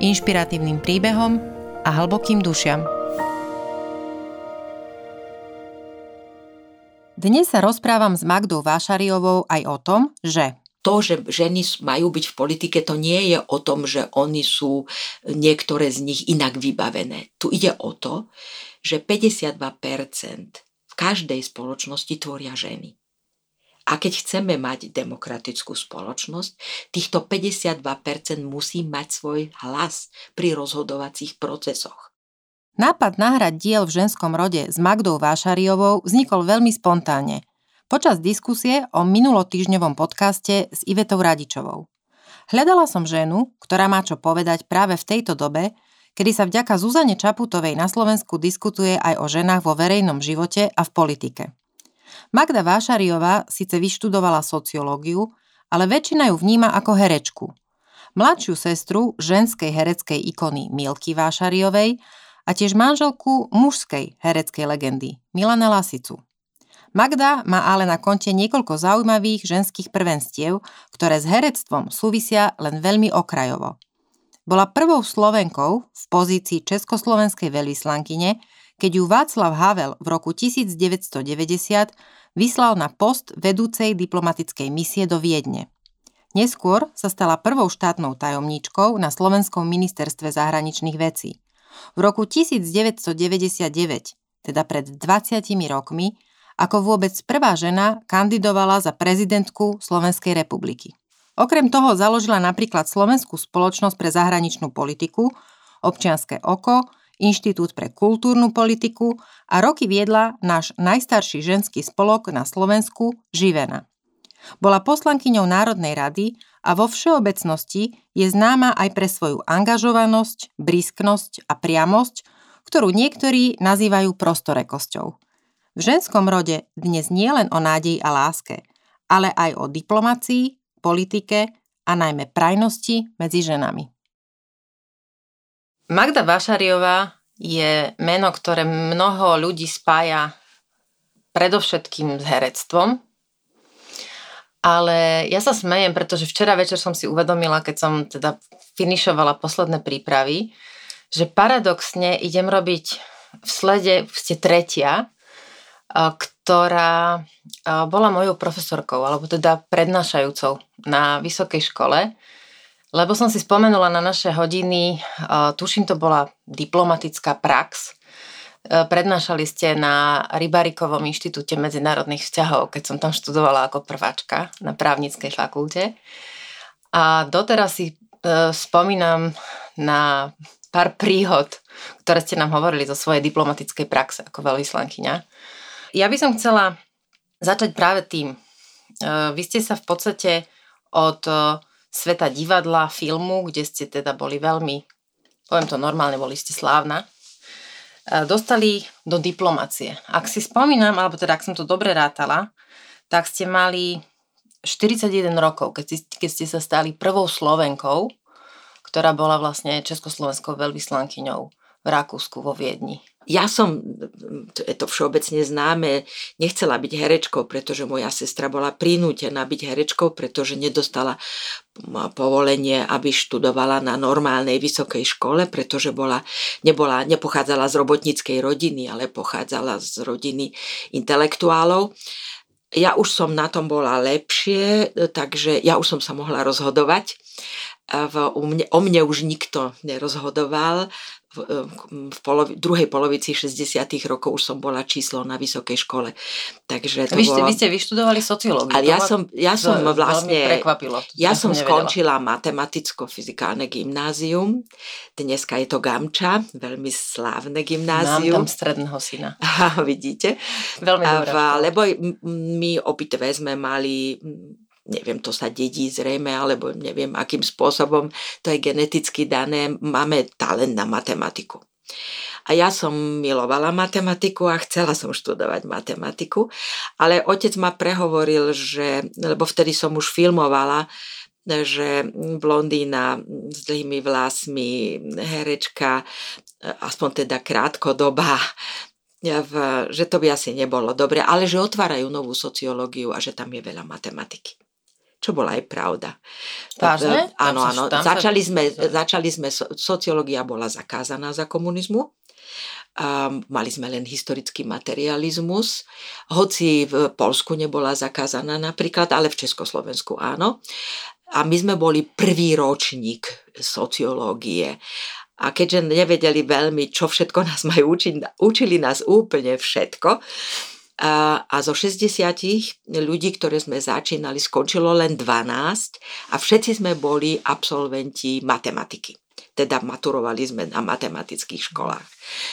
inšpiratívnym príbehom a hlbokým dušiam. Dnes sa rozprávam s Magdou Vášariovou aj o tom, že to, že ženy majú byť v politike, to nie je o tom, že oni sú niektoré z nich inak vybavené. Tu ide o to, že 52% v každej spoločnosti tvoria ženy. A keď chceme mať demokratickú spoločnosť, týchto 52% musí mať svoj hlas pri rozhodovacích procesoch. Nápad nahrať diel v ženskom rode s Magdou Vášariovou vznikol veľmi spontánne. Počas diskusie o minulotýžňovom podcaste s Ivetou Radičovou. Hľadala som ženu, ktorá má čo povedať práve v tejto dobe, kedy sa vďaka Zuzane Čaputovej na Slovensku diskutuje aj o ženách vo verejnom živote a v politike. Magda Vášariová síce vyštudovala sociológiu, ale väčšina ju vníma ako herečku. Mladšiu sestru ženskej hereckej ikony Milky Vášariovej a tiež manželku mužskej hereckej legendy Milana Lasicu. Magda má ale na konte niekoľko zaujímavých ženských prvenstiev, ktoré s herectvom súvisia len veľmi okrajovo. Bola prvou Slovenkou v pozícii československej veľvyslankyne, keď ju Václav Havel v roku 1990 vyslal na post vedúcej diplomatickej misie do Viedne. Neskôr sa stala prvou štátnou tajomníčkou na Slovenskom ministerstve zahraničných vecí. V roku 1999, teda pred 20 rokmi, ako vôbec prvá žena kandidovala za prezidentku Slovenskej republiky. Okrem toho založila napríklad Slovenskú spoločnosť pre zahraničnú politiku, občianské oko, Inštitút pre kultúrnu politiku a roky viedla náš najstarší ženský spolok na Slovensku Živena. Bola poslankyňou Národnej rady a vo všeobecnosti je známa aj pre svoju angažovanosť, brisknosť a priamosť, ktorú niektorí nazývajú prostorekosťou. V ženskom rode dnes nie len o nádeji a láske, ale aj o diplomácii, politike a najmä prajnosti medzi ženami. Magda Vašariová je meno, ktoré mnoho ľudí spája predovšetkým s herectvom, ale ja sa smejem, pretože včera večer som si uvedomila, keď som teda finišovala posledné prípravy, že paradoxne idem robiť v slede, ste tretia, ktorá bola mojou profesorkou, alebo teda prednášajúcou na vysokej škole, lebo som si spomenula na naše hodiny, tuším to bola diplomatická prax, E, prednášali ste na Rybarikovom inštitúte medzinárodných vzťahov, keď som tam študovala ako prváčka na právnickej fakulte. A doteraz si e, spomínam na pár príhod, ktoré ste nám hovorili zo svojej diplomatickej praxe ako veľvyslankyňa. Ja by som chcela začať práve tým. E, vy ste sa v podstate od sveta divadla, filmu, kde ste teda boli veľmi, poviem to normálne, boli ste slávna, E, dostali do diplomacie. Ak si spomínam, alebo teda ak som to dobre rátala, tak ste mali 41 rokov, keď, si, keď ste sa stali prvou Slovenkou, ktorá bola vlastne československou veľvyslankyňou v Rakúsku vo Viedni. Ja som, je to všeobecne známe, nechcela byť herečkou, pretože moja sestra bola prinútená byť herečkou, pretože nedostala povolenie, aby študovala na normálnej vysokej škole, pretože bola, nebola, nepochádzala z robotníckej rodiny, ale pochádzala z rodiny intelektuálov. Ja už som na tom bola lepšie, takže ja už som sa mohla rozhodovať. O, mne, o mne už nikto nerozhodoval v polovi, druhej polovici 60 rokov už som bola číslo na vysokej škole. Takže to vy, ste, bolo... vy ste vyštudovali sociológiu. Ale ja som, ja som to vlastne... Prekvapilo, ja som skončila matematicko-fyzikálne gymnázium. Dneska je to Gamča, veľmi slávne gymnázium. Mám tam stredného syna. Aha, vidíte. Veľmi dobré. Lebo my obidve sme mali neviem, to sa dedí zrejme, alebo neviem, akým spôsobom to je geneticky dané, máme talent na matematiku. A ja som milovala matematiku a chcela som študovať matematiku, ale otec ma prehovoril, že, lebo vtedy som už filmovala, že blondína s dlhými vlasmi, herečka, aspoň teda krátkodobá, v, že to by asi nebolo dobre, ale že otvárajú novú sociológiu a že tam je veľa matematiky. Čo bola aj pravda. Vážne? Áno, áno. Začali sme, začali sme, sociológia bola zakázaná za komunizmu a mali sme len historický materializmus, hoci v Polsku nebola zakázaná napríklad, ale v Československu áno. A my sme boli prvý ročník sociológie. A keďže nevedeli veľmi, čo všetko nás majú učiť, učili nás úplne všetko. A, a zo 60 ľudí, ktoré sme začínali, skončilo len 12 a všetci sme boli absolventi matematiky teda maturovali sme na matematických školách.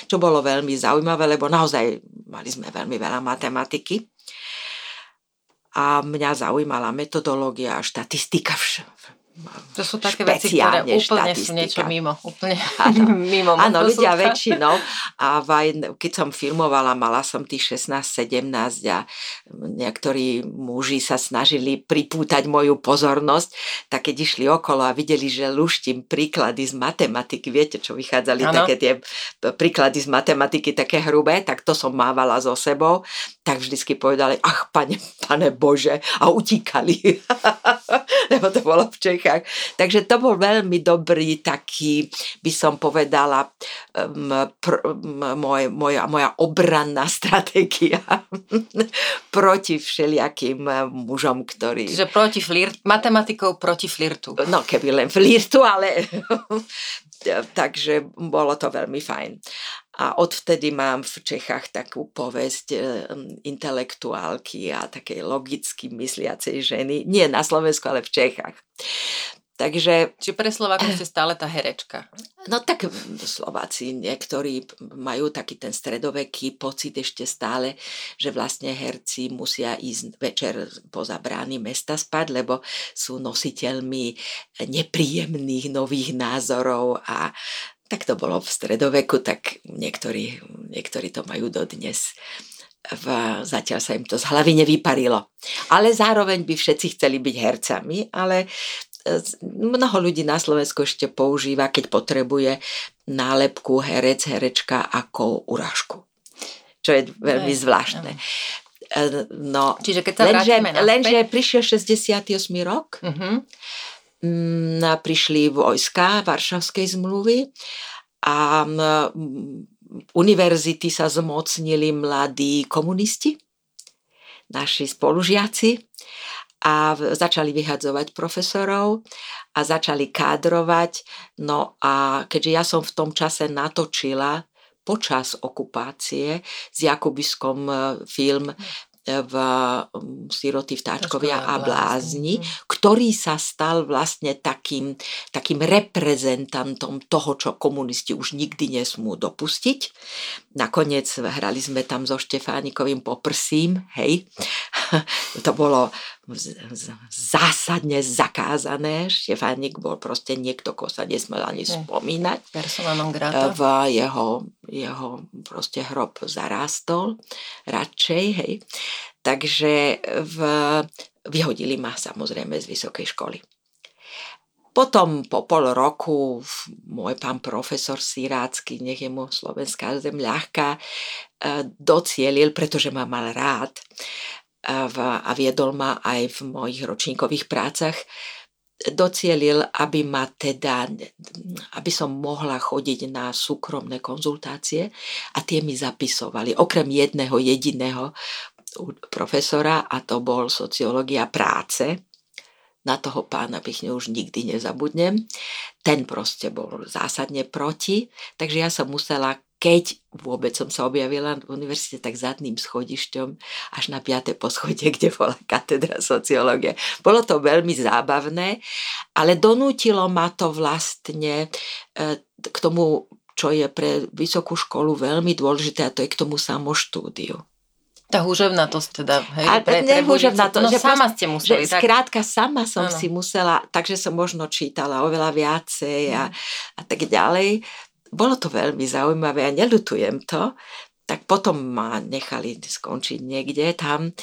Čo bolo veľmi zaujímavé, lebo naozaj mali sme veľmi veľa matematiky. A mňa zaujímala metodológia a štatistika. To sú také veci, ktoré úplne štatistika. sú niečo mimo. Úplne áno, mimo áno ľudia väčšinou. A vaj, keď som filmovala, mala som tých 16-17 a niektorí muži sa snažili pripútať moju pozornosť, tak keď išli okolo a videli, že luštím príklady z matematiky, viete, čo vychádzali ano. také tie príklady z matematiky také hrubé, tak to som mávala so sebou, tak vždycky povedali, ach, pane, pane Bože, a utíkali. Lebo to bolo v Čech Čechách. Takže to bol veľmi dobrý taký, by som povedala, um, pr, um, moja, moja, moja obranná stratégia proti všelijakým mužom, ktorí... Čiže proti flirt, matematikou proti flirtu. No, keby len flirtu, ale takže bolo to veľmi fajn. A odvtedy mám v Čechách takú povesť e, intelektuálky a takej logicky mysliacej ženy. Nie na Slovensku, ale v Čechách. Takže... Či pre Slovákov ste stále tá herečka? No tak Slováci niektorí majú taký ten stredoveký pocit ešte stále, že vlastne herci musia ísť večer poza brány mesta spať, lebo sú nositeľmi nepríjemných nových názorov a tak to bolo v stredoveku, tak niektorí, niektorí to majú dodnes. V, zatiaľ sa im to z hlavy nevyparilo. Ale zároveň by všetci chceli byť hercami, ale e, mnoho ľudí na Slovensku ešte používa, keď potrebuje nálepku herec, herečka ako urážku. Čo je veľmi zvláštne. E, no, Čiže keď sa lenže, lenže prišiel 68. rok, uh-huh prišli vojska Varšavskej zmluvy a univerzity sa zmocnili mladí komunisti, naši spolužiaci a začali vyhadzovať profesorov a začali kádrovať. No a keďže ja som v tom čase natočila počas okupácie s Jakubiskom e, film v um, Siroty, Vtáčkovia a blázni, mhm. ktorý sa stal vlastne takým, takým reprezentantom toho, čo komunisti už nikdy nesmú dopustiť. Nakoniec hrali sme tam so Štefánikovým poprsím, hej. to bolo zásadne zakázané. Štefánik bol proste niekto, koho sa nesmel ani spomínať. V jeho, jeho proste hrob zarástol radšej, hej. Takže v, vyhodili ma samozrejme z vysokej školy. Potom po pol roku môj pán profesor Sirácky, nech je mu slovenská zem ľahká, e, docielil, pretože ma mal rád, a viedol ma aj v mojich ročníkových prácach, docielil, aby ma teda, aby som mohla chodiť na súkromné konzultácie a tie mi zapisovali. Okrem jedného jediného profesora a to bol sociológia práce. Na toho pána Pichne už nikdy nezabudnem. Ten proste bol zásadne proti, takže ja som musela keď vôbec som sa objavila v univerzite, tak zadným schodišťom až na 5. poschodie, kde bola katedra sociológie. Bolo to veľmi zábavné, ale donútilo ma to vlastne e, k tomu, čo je pre vysokú školu veľmi dôležité a to je k tomu samoštúdiu. Tá húževnatosť teda, hej? A pre, pre húževnatosť. No že sama ste museli. Že tak... Skrátka, sama som ano. si musela, takže som možno čítala oveľa viacej a, a tak ďalej. Bolo to veľmi zaujímavé a nelutujem to. Tak potom ma nechali skončiť niekde tam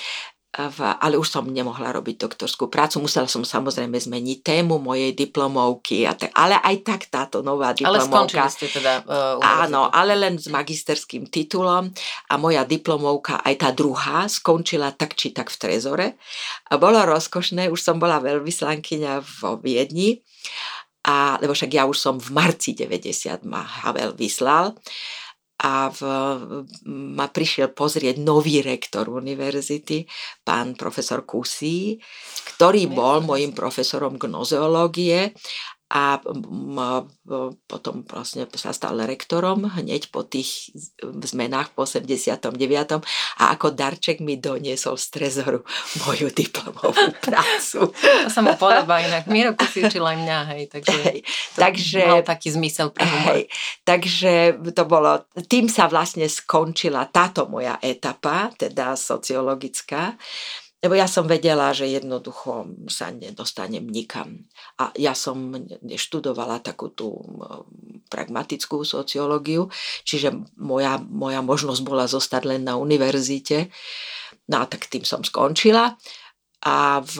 v, ale už som nemohla robiť doktorskú prácu. Musela som samozrejme zmeniť tému mojej diplomovky, a tak, ale aj tak táto nová diplomovka. Ale ste teda uh, Áno, ale len s magisterským titulom a moja diplomovka, aj tá druhá, skončila tak či tak v Trezore. A bolo rozkošné, už som bola veľvyslankyňa vo Viedni, a, lebo však ja už som v marci 90 ma Havel vyslal a v, ma prišiel pozrieť nový rektor univerzity, pán profesor Kusí, ktorý bol môjim profesorom gnozeológie a potom vlastne sa stal rektorom hneď po tých zmenách po 89. a ako darček mi doniesol z trezoru moju diplomovú prácu. To sa mu podobá inak. Miro si učil aj mňa, hej, takže hej, takže, mal taký zmysel pre humor. Hej, takže to bolo, tým sa vlastne skončila táto moja etapa, teda sociologická. Lebo ja som vedela, že jednoducho sa nedostanem nikam. A ja som študovala takú tú pragmatickú sociológiu, čiže moja, moja možnosť bola zostať len na univerzite. No a tak tým som skončila. A v,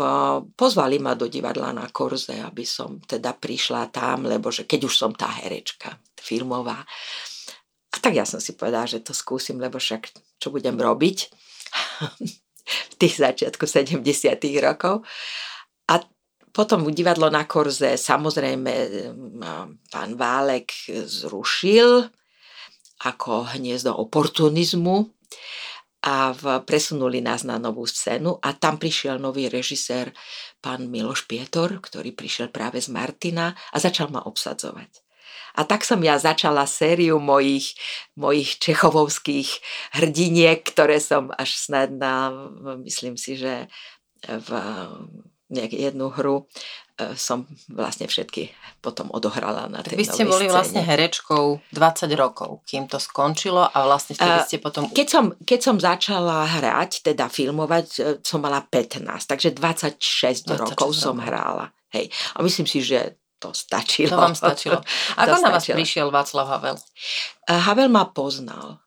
pozvali ma do divadla na Korze, aby som teda prišla tam, lebo že keď už som tá herečka filmová. A tak ja som si povedala, že to skúsim, lebo však čo budem robiť. v tých začiatku 70 rokov. A potom divadlo na Korze samozrejme pán Válek zrušil ako hniezdo oportunizmu a v, presunuli nás na novú scénu a tam prišiel nový režisér, pán Miloš Pietor, ktorý prišiel práve z Martina a začal ma obsadzovať. A tak som ja začala sériu mojich, mojich čechovovských hrdiniek, ktoré som až snad na, myslím si, že v jednu hru e, som vlastne všetky potom odohrala na tej Vy ste boli scéne. vlastne herečkou 20 rokov, kým to skončilo a vlastne vtedy ste potom... Keď som, keď som začala hrať, teda filmovať, e, som mala 15, takže 26, 26 rokov som hrála. Hej. A myslím si, že to stačilo. To vám stačilo. Ako to na vás prišiel Václav Havel? Havel ma poznal.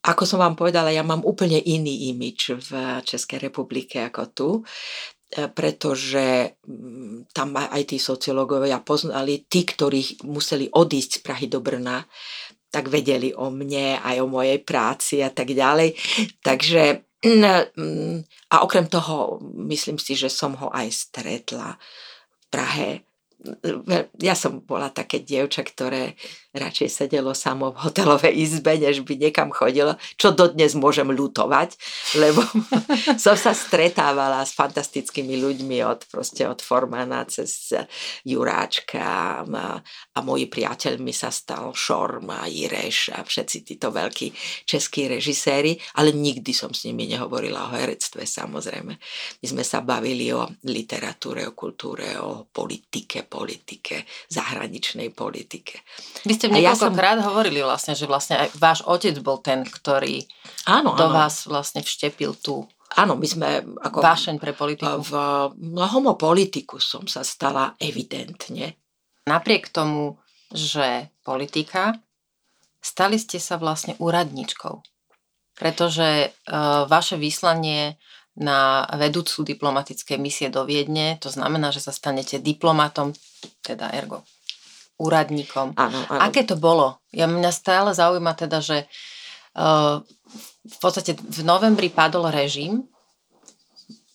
Ako som vám povedala, ja mám úplne iný imič v Českej republike ako tu, e, pretože mm, tam aj tí sociológovia poznali, tí, ktorí museli odísť z Prahy do Brna, tak vedeli o mne, aj o mojej práci a tak ďalej. Takže mm, mm, a okrem toho, myslím si, že som ho aj stretla v Prahe ja som bola také dievča, ktoré radšej sedelo samo v hotelovej izbe, než by niekam chodilo, čo dodnes môžem lutovať, lebo som sa stretávala s fantastickými ľuďmi od, proste od Formana cez Juráčka a, a moji priateľmi sa stal Šorm a Ireš a všetci títo veľkí českí režiséri, ale nikdy som s nimi nehovorila o herectve, samozrejme. My sme sa bavili o literatúre, o kultúre, o politike, politike, zahraničnej politike. Vy ste niekoľkokrát ja som... hovorili vlastne, že vlastne aj váš otec bol ten, ktorý áno, do áno. vás vlastne vštepil tú Áno, my sme ako... Vášeň pre politiku. V no, homopolitiku som sa stala evidentne. Napriek tomu, že politika, stali ste sa vlastne úradničkou. Pretože uh, vaše vyslanie na vedúcu diplomatickej misie do Viedne, to znamená, že sa stanete diplomatom, teda ergo úradníkom. Áno, áno. Aké to bolo? Ja mňa stále zaujíma teda, že uh, v podstate v novembri padol režim,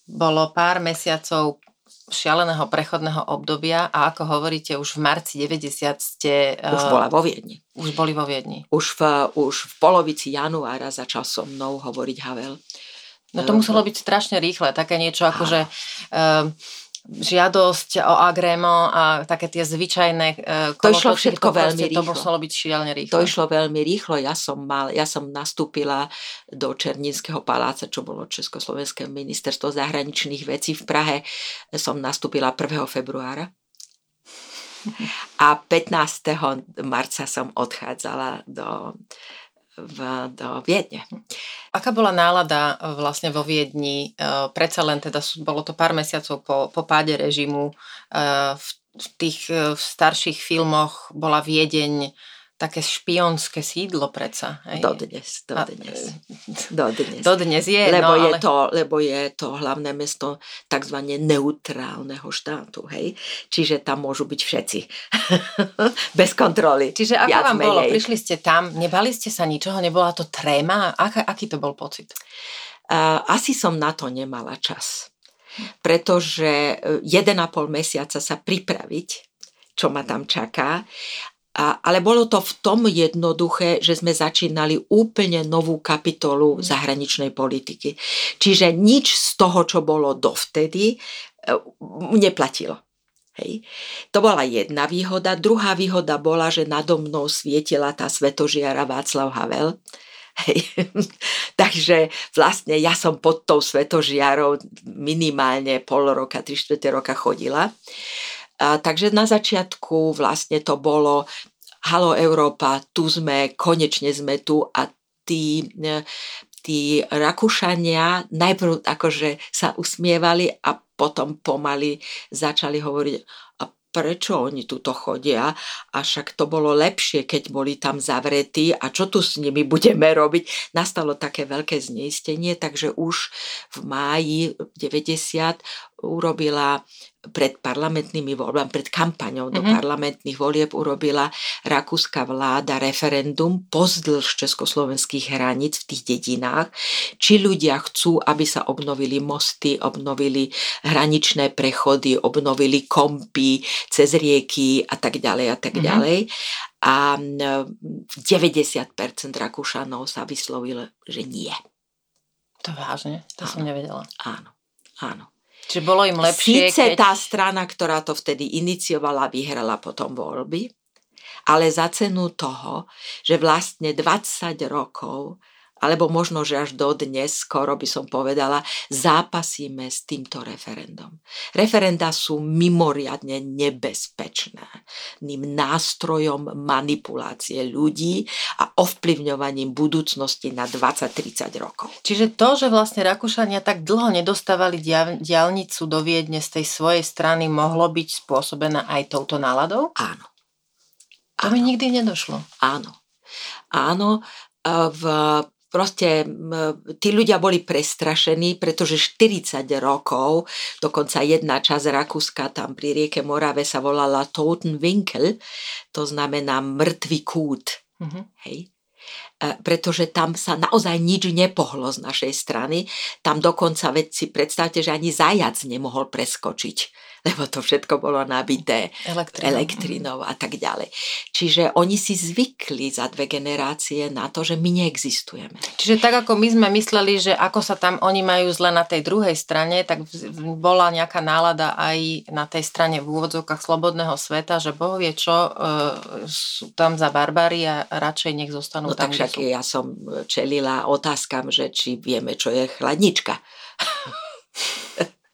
bolo pár mesiacov šialeného prechodného obdobia a ako hovoríte, už v marci 90 ste... Uh, už bola vo Viedni. Už boli vo Viedni. Už v, už v polovici januára začal so mnou hovoriť Havel. No to muselo byť strašne rýchle, také niečo ako, že uh, žiadosť o agremo a také tie zvyčajné uh, To išlo všetko to veľmi rýchlo. To muselo byť šialne rýchlo. To išlo veľmi rýchlo. Ja som, mal, ja som nastúpila do Černínskeho paláca, čo bolo Československé ministerstvo zahraničných vecí v Prahe. Som nastúpila 1. februára. A 15. marca som odchádzala do v, do Viedne. Aká bola nálada e, vlastne vo Viedni? E, predsa len teda bolo to pár mesiacov po, po páde režimu. E, v, v tých starších filmoch bola Viedeň také špionské sídlo predsa. Hej. Dodnes, dodnes. Dodnes. Dodnes je, lebo, no, je ale... to, lebo je to hlavné mesto tzv. neutrálneho štátu. Hej? Čiže tam môžu byť všetci. Bez kontroly. Čiže ako vám menej. bolo? Prišli ste tam, nebali ste sa ničoho, nebola to tréma? Ak, aký to bol pocit? Uh, asi som na to nemala čas. Pretože 1,5 mesiaca sa pripraviť čo ma tam čaká a, ale bolo to v tom jednoduché, že sme začínali úplne novú kapitolu zahraničnej politiky. Čiže nič z toho, čo bolo dovtedy, e, neplatilo. Hej. To bola jedna výhoda. Druhá výhoda bola, že nado mnou svietila tá svetožiara Václav Havel. Hej. Takže vlastne ja som pod tou svetožiarou minimálne pol roka, tri štvrte roka chodila. Takže na začiatku vlastne to bolo Halo Európa, tu sme, konečne sme tu. A tí, e, tí Rakúšania najprv akože sa usmievali a potom pomaly začali hovoriť, a prečo oni tuto chodia? A však to bolo lepšie, keď boli tam zavretí. A čo tu s nimi budeme robiť. Nastalo také veľké zneistenie, takže už v máji 90 urobila pred parlamentnými voľbami, pred kampaňou do mm-hmm. parlamentných volieb urobila rakúska vláda referendum pozdĺž československých hraníc v tých dedinách, či ľudia chcú, aby sa obnovili mosty, obnovili hraničné prechody, obnovili kompy cez rieky a tak ďalej a tak mm-hmm. ďalej. A 90% Rakúšanov sa vyslovilo, že nie. To vážne? To áno. som nevedela. Áno, áno. Čiže bolo im lepšie, Sice keď... tá strana, ktorá to vtedy iniciovala, vyhrala potom voľby, ale za cenu toho, že vlastne 20 rokov alebo možno, že až do dnes, skoro by som povedala, zápasíme s týmto referendum. Referenda sú mimoriadne nebezpečné ním nástrojom manipulácie ľudí a ovplyvňovaním budúcnosti na 20-30 rokov. Čiže to, že vlastne Rakúšania tak dlho nedostávali diálnicu do Viedne z tej svojej strany, mohlo byť spôsobené aj touto náladou? Áno. To mi nikdy nedošlo. Áno. Áno, v proste tí ľudia boli prestrašení, pretože 40 rokov, dokonca jedna časť Rakúska tam pri rieke Morave sa volala Totenwinkel, to znamená mŕtvý kút. Mm-hmm. Hej? E, pretože tam sa naozaj nič nepohlo z našej strany. Tam dokonca, veď si predstavte, že ani zajac nemohol preskočiť lebo to všetko bolo nabité elektrinou. elektrinou a tak ďalej. Čiže oni si zvykli za dve generácie na to, že my neexistujeme. Čiže tak ako my sme mysleli, že ako sa tam oni majú zle na tej druhej strane, tak bola nejaká nálada aj na tej strane v úvodzovkách slobodného sveta, že Boh vie čo, e, sú tam za barbári a radšej nech zostanú no, tam, tak však ja som čelila otázkam, že či vieme, čo je chladnička.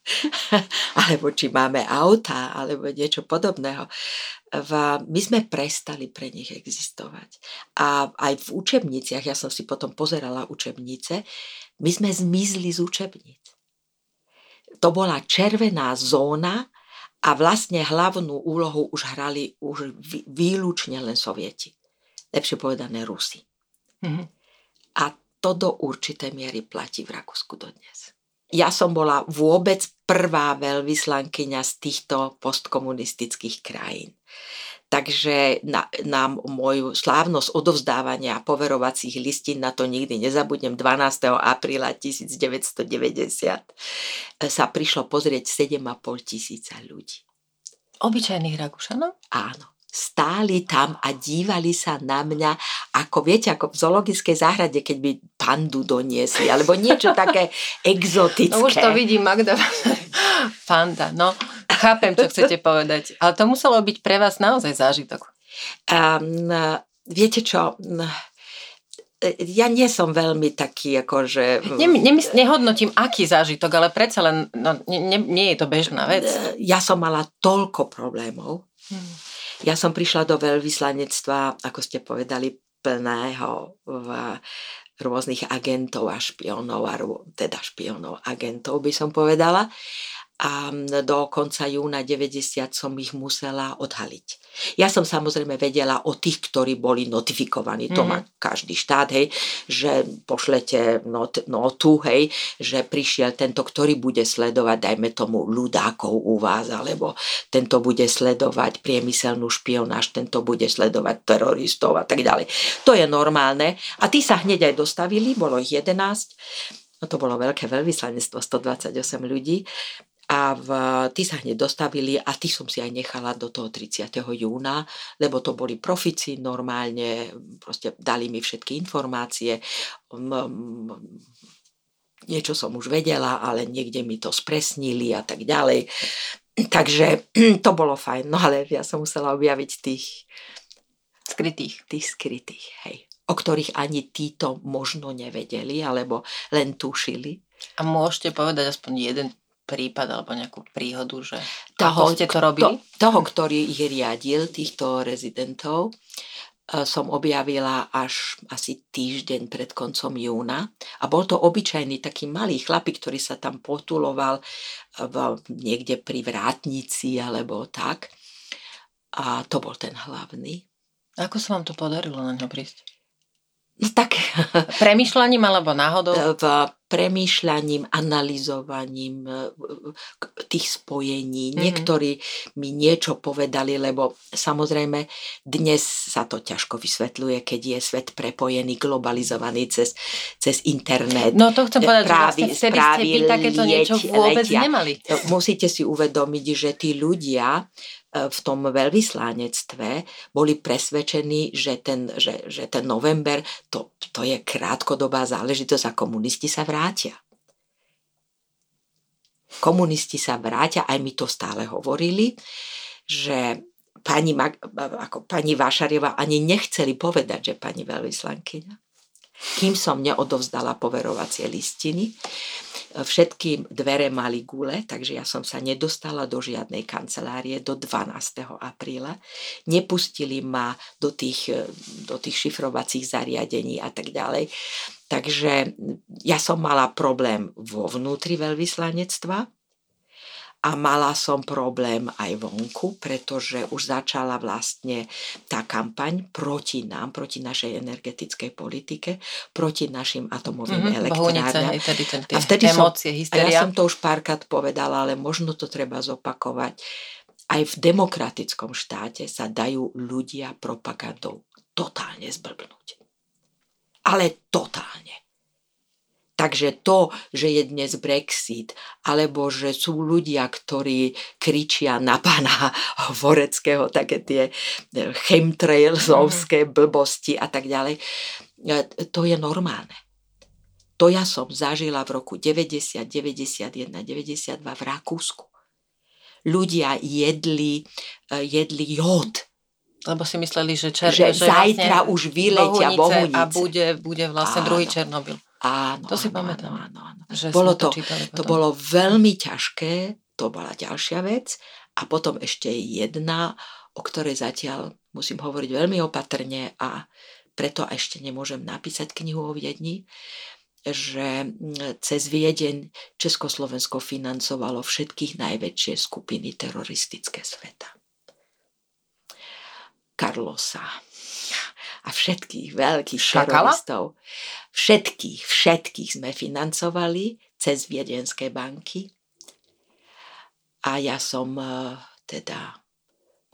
alebo či máme auta, alebo niečo podobného. My sme prestali pre nich existovať. A aj v učebniciach, ja som si potom pozerala učebnice, my sme zmizli z učebníc. To bola červená zóna a vlastne hlavnú úlohu už hrali už výlučne len sovieti. Lepšie povedané Rusi. Mm-hmm. A to do určitej miery platí v Rakúsku dodnes ja som bola vôbec prvá veľvyslankyňa z týchto postkomunistických krajín. Takže na, na moju slávnosť odovzdávania poverovacích listín, na to nikdy nezabudnem, 12. apríla 1990 sa prišlo pozrieť 7,5 tisíca ľudí. Obyčajných Rakúšanov? Áno stáli tam a dívali sa na mňa, ako viete, ako v zoologickej záhrade, keď by pandu doniesli, alebo niečo také exotické. No už to vidím, Magda. Panda, no. Chápem, čo chcete povedať. Ale to muselo byť pre vás naozaj zážitok. Um, viete čo, ja nie som veľmi taký, akože... Ne, nemysl, nehodnotím, aký zážitok, ale predsa len no, nie, nie je to bežná vec. Ja som mala toľko problémov. Hmm ja som prišla do veľvyslanectva, ako ste povedali, plného v rôznych agentov a špionov, a teda špionov, agentov by som povedala a do konca júna 90 som ich musela odhaliť. Ja som samozrejme vedela o tých, ktorí boli notifikovaní. Mm-hmm. To má mhm. každý štát, hej, že pošlete not, notu, hej, že prišiel tento, ktorý bude sledovať, dajme tomu, ľudákov u vás, alebo tento bude sledovať priemyselnú špionáž, tento bude sledovať teroristov a tak ďalej. To je normálne. A tí sa hneď aj dostavili, bolo ich 11. No to bolo veľké veľvyslanectvo, 128 ľudí a v, tí sa hneď dostavili a tí som si aj nechala do toho 30. júna, lebo to boli profici normálne, proste dali mi všetky informácie, niečo som už vedela, ale niekde mi to spresnili a tak ďalej. Takže to bolo fajn, no ale ja som musela objaviť tých skrytých. Tých skrytých, hej. O ktorých ani títo možno nevedeli, alebo len tušili. A môžete povedať aspoň jeden prípad alebo nejakú príhodu, že toho, ako ste to robili? To, toho, ktorý ich riadil, týchto rezidentov, e, som objavila až asi týždeň pred koncom júna. A bol to obyčajný taký malý chlapík, ktorý sa tam potuloval v, niekde pri vrátnici alebo tak. A to bol ten hlavný. Ako sa vám to podarilo na ňo prísť? Tak... Premýšľaním alebo náhodou? V premýšľaním, analyzovaním e, tých spojení. Mm-hmm. Niektorí mi niečo povedali, lebo samozrejme dnes sa to ťažko vysvetľuje, keď je svet prepojený, globalizovaný cez, cez internet. No to chcem povedať, právy, že vlastne vtedy ste vy takéto niečo vôbec letia. nemali. Musíte si uvedomiť, že tí ľudia v tom veľvyslanectve boli presvedčení, že ten, že, že ten november to, to je krátkodobá záležitosť a komunisti sa vrátia. Komunisti sa vrátia, aj mi to stále hovorili, že pani, ako pani Vášarieva ani nechceli povedať, že pani veľvyslankyňa, kým som neodovzdala poverovacie listiny, Všetky dvere mali gule, takže ja som sa nedostala do žiadnej kancelárie do 12. apríla. Nepustili ma do tých, do tých šifrovacích zariadení a tak ďalej. Takže ja som mala problém vo vnútri veľvyslanectva, a mala som problém aj vonku, pretože už začala vlastne tá kampaň proti nám, proti našej energetickej politike, proti našim atomovým mm-hmm, elektrárňam. A vtedy emócie, som, hysteria. a ja som to už párkrát povedala, ale možno to treba zopakovať. Aj v demokratickom štáte sa dajú ľudia propagandou totálne zblbnúť. Ale totálne. Takže to, že je dnes Brexit, alebo že sú ľudia, ktorí kričia na pána Voreckého, také tie e, chemtrailsovské mhm. blbosti a tak ďalej, e, to je normálne. To ja som zažila v roku 90, 91, 92 v Rakúsku. Ľudia jedli, e, jedli jód lebo si mysleli, že, čer, že, že zajtra vlastne už vyletia bohunice. A bude, bude vlastne Áno. druhý Černobyl. Áno, to si áno, pamätám. Áno, áno. Že bolo to, to, to bolo veľmi ťažké, to bola ďalšia vec. A potom ešte jedna, o ktorej zatiaľ musím hovoriť veľmi opatrne a preto ešte nemôžem napísať knihu o Viedni, že mm, cez Viedeň Československo financovalo všetkých najväčšie skupiny teroristické sveta. Carlosa, a všetkých veľkých Šakala? teroristov. Všetkých, všetkých sme financovali cez viedenské banky. A ja som e, teda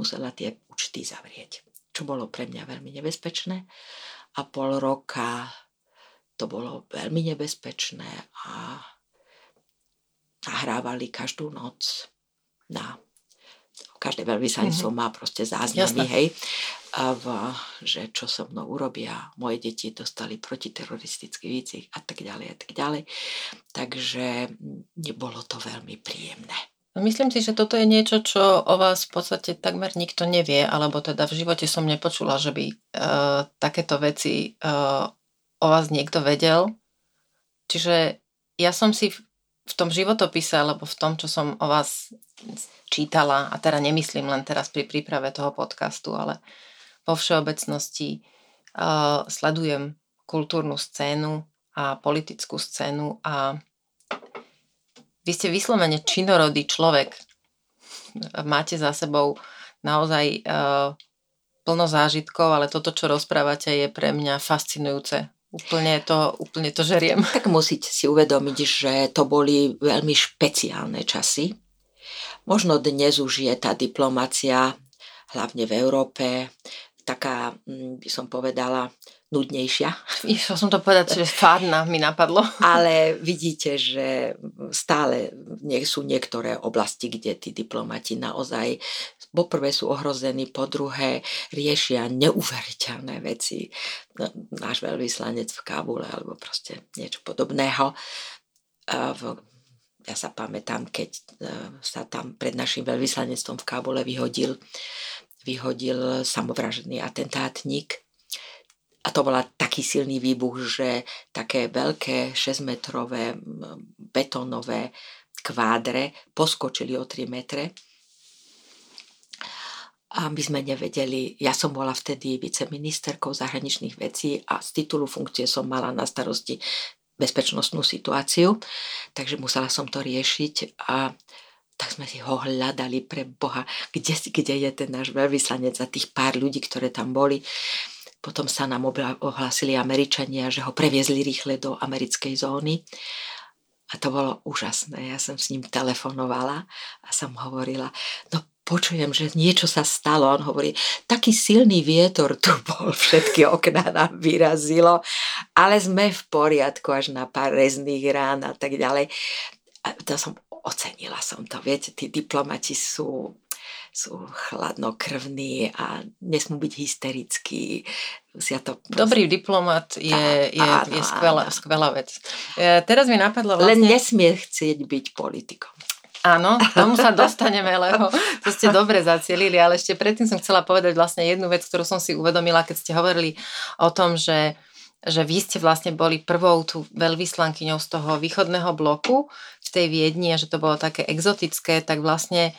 musela tie účty zavrieť, čo bolo pre mňa veľmi nebezpečné. A pol roka to bolo veľmi nebezpečné a nahrávali každú noc na každé veľvyslanectvo mm-hmm. má proste záznamy, Jasne. hej, a v, že čo so mnou urobia, moje deti dostali protiteroristický výcvik a tak ďalej a tak ďalej. Takže nebolo to veľmi príjemné. No, myslím si, že toto je niečo, čo o vás v podstate takmer nikto nevie, alebo teda v živote som nepočula, že by uh, takéto veci uh, o vás niekto vedel. Čiže ja som si v, tom životopise, alebo v tom, čo som o vás čítala, a teda nemyslím len teraz pri príprave toho podcastu, ale vo všeobecnosti uh, sledujem kultúrnu scénu a politickú scénu a vy ste vyslovene činorodý človek. Máte za sebou naozaj uh, plno zážitkov, ale toto, čo rozprávate, je pre mňa fascinujúce. Úplne to, úplne to žeriem. Tak musíte si uvedomiť, že to boli veľmi špeciálne časy. Možno dnes už je tá diplomácia, hlavne v Európe, taká, mm, by som povedala, nudnejšia. Išla som to povedať, že fádna mi napadlo. Ale vidíte, že stále sú niektoré oblasti, kde tí diplomati naozaj poprvé sú ohrození, po druhé riešia neuveriteľné veci. No, náš veľvyslanec v Kábule alebo proste niečo podobného. Ja sa pamätám, keď e, sa tam pred našim veľvyslanectvom v Kábule vyhodil, vyhodil samovražedný atentátnik a to bola taký silný výbuch, že také veľké 6-metrové betónové kvádre poskočili o 3 metre. A my sme nevedeli, ja som bola vtedy viceministerkou zahraničných vecí a z titulu funkcie som mala na starosti bezpečnostnú situáciu, takže musela som to riešiť a tak sme si ho hľadali pre Boha, kde, kde je ten náš veľvyslanec a tých pár ľudí, ktoré tam boli. Potom sa nám ohlásili Američania, že ho previezli rýchle do americkej zóny. A to bolo úžasné. Ja som s ním telefonovala a som hovorila, no počujem, že niečo sa stalo. On hovorí, taký silný vietor tu bol, všetky okná nám vyrazilo, ale sme v poriadku až na pár rezných rán a tak ďalej. A to som ocenila som to. Viete, tí diplomati sú sú chladnokrvní a nesmú byť hysterickí. Ja to proste... Dobrý diplomat je, tá, je, áno, je skvelá, áno. skvelá vec. E, teraz mi napadlo vlastne... Len nesmie chcieť byť politikom. Áno, tomu sa dostaneme, lebo to ste dobre zacielili, ale ešte predtým som chcela povedať vlastne jednu vec, ktorú som si uvedomila, keď ste hovorili o tom, že že vy ste vlastne boli prvou tú veľvyslankyňou z toho východného bloku v tej Viedni a že to bolo také exotické, tak vlastne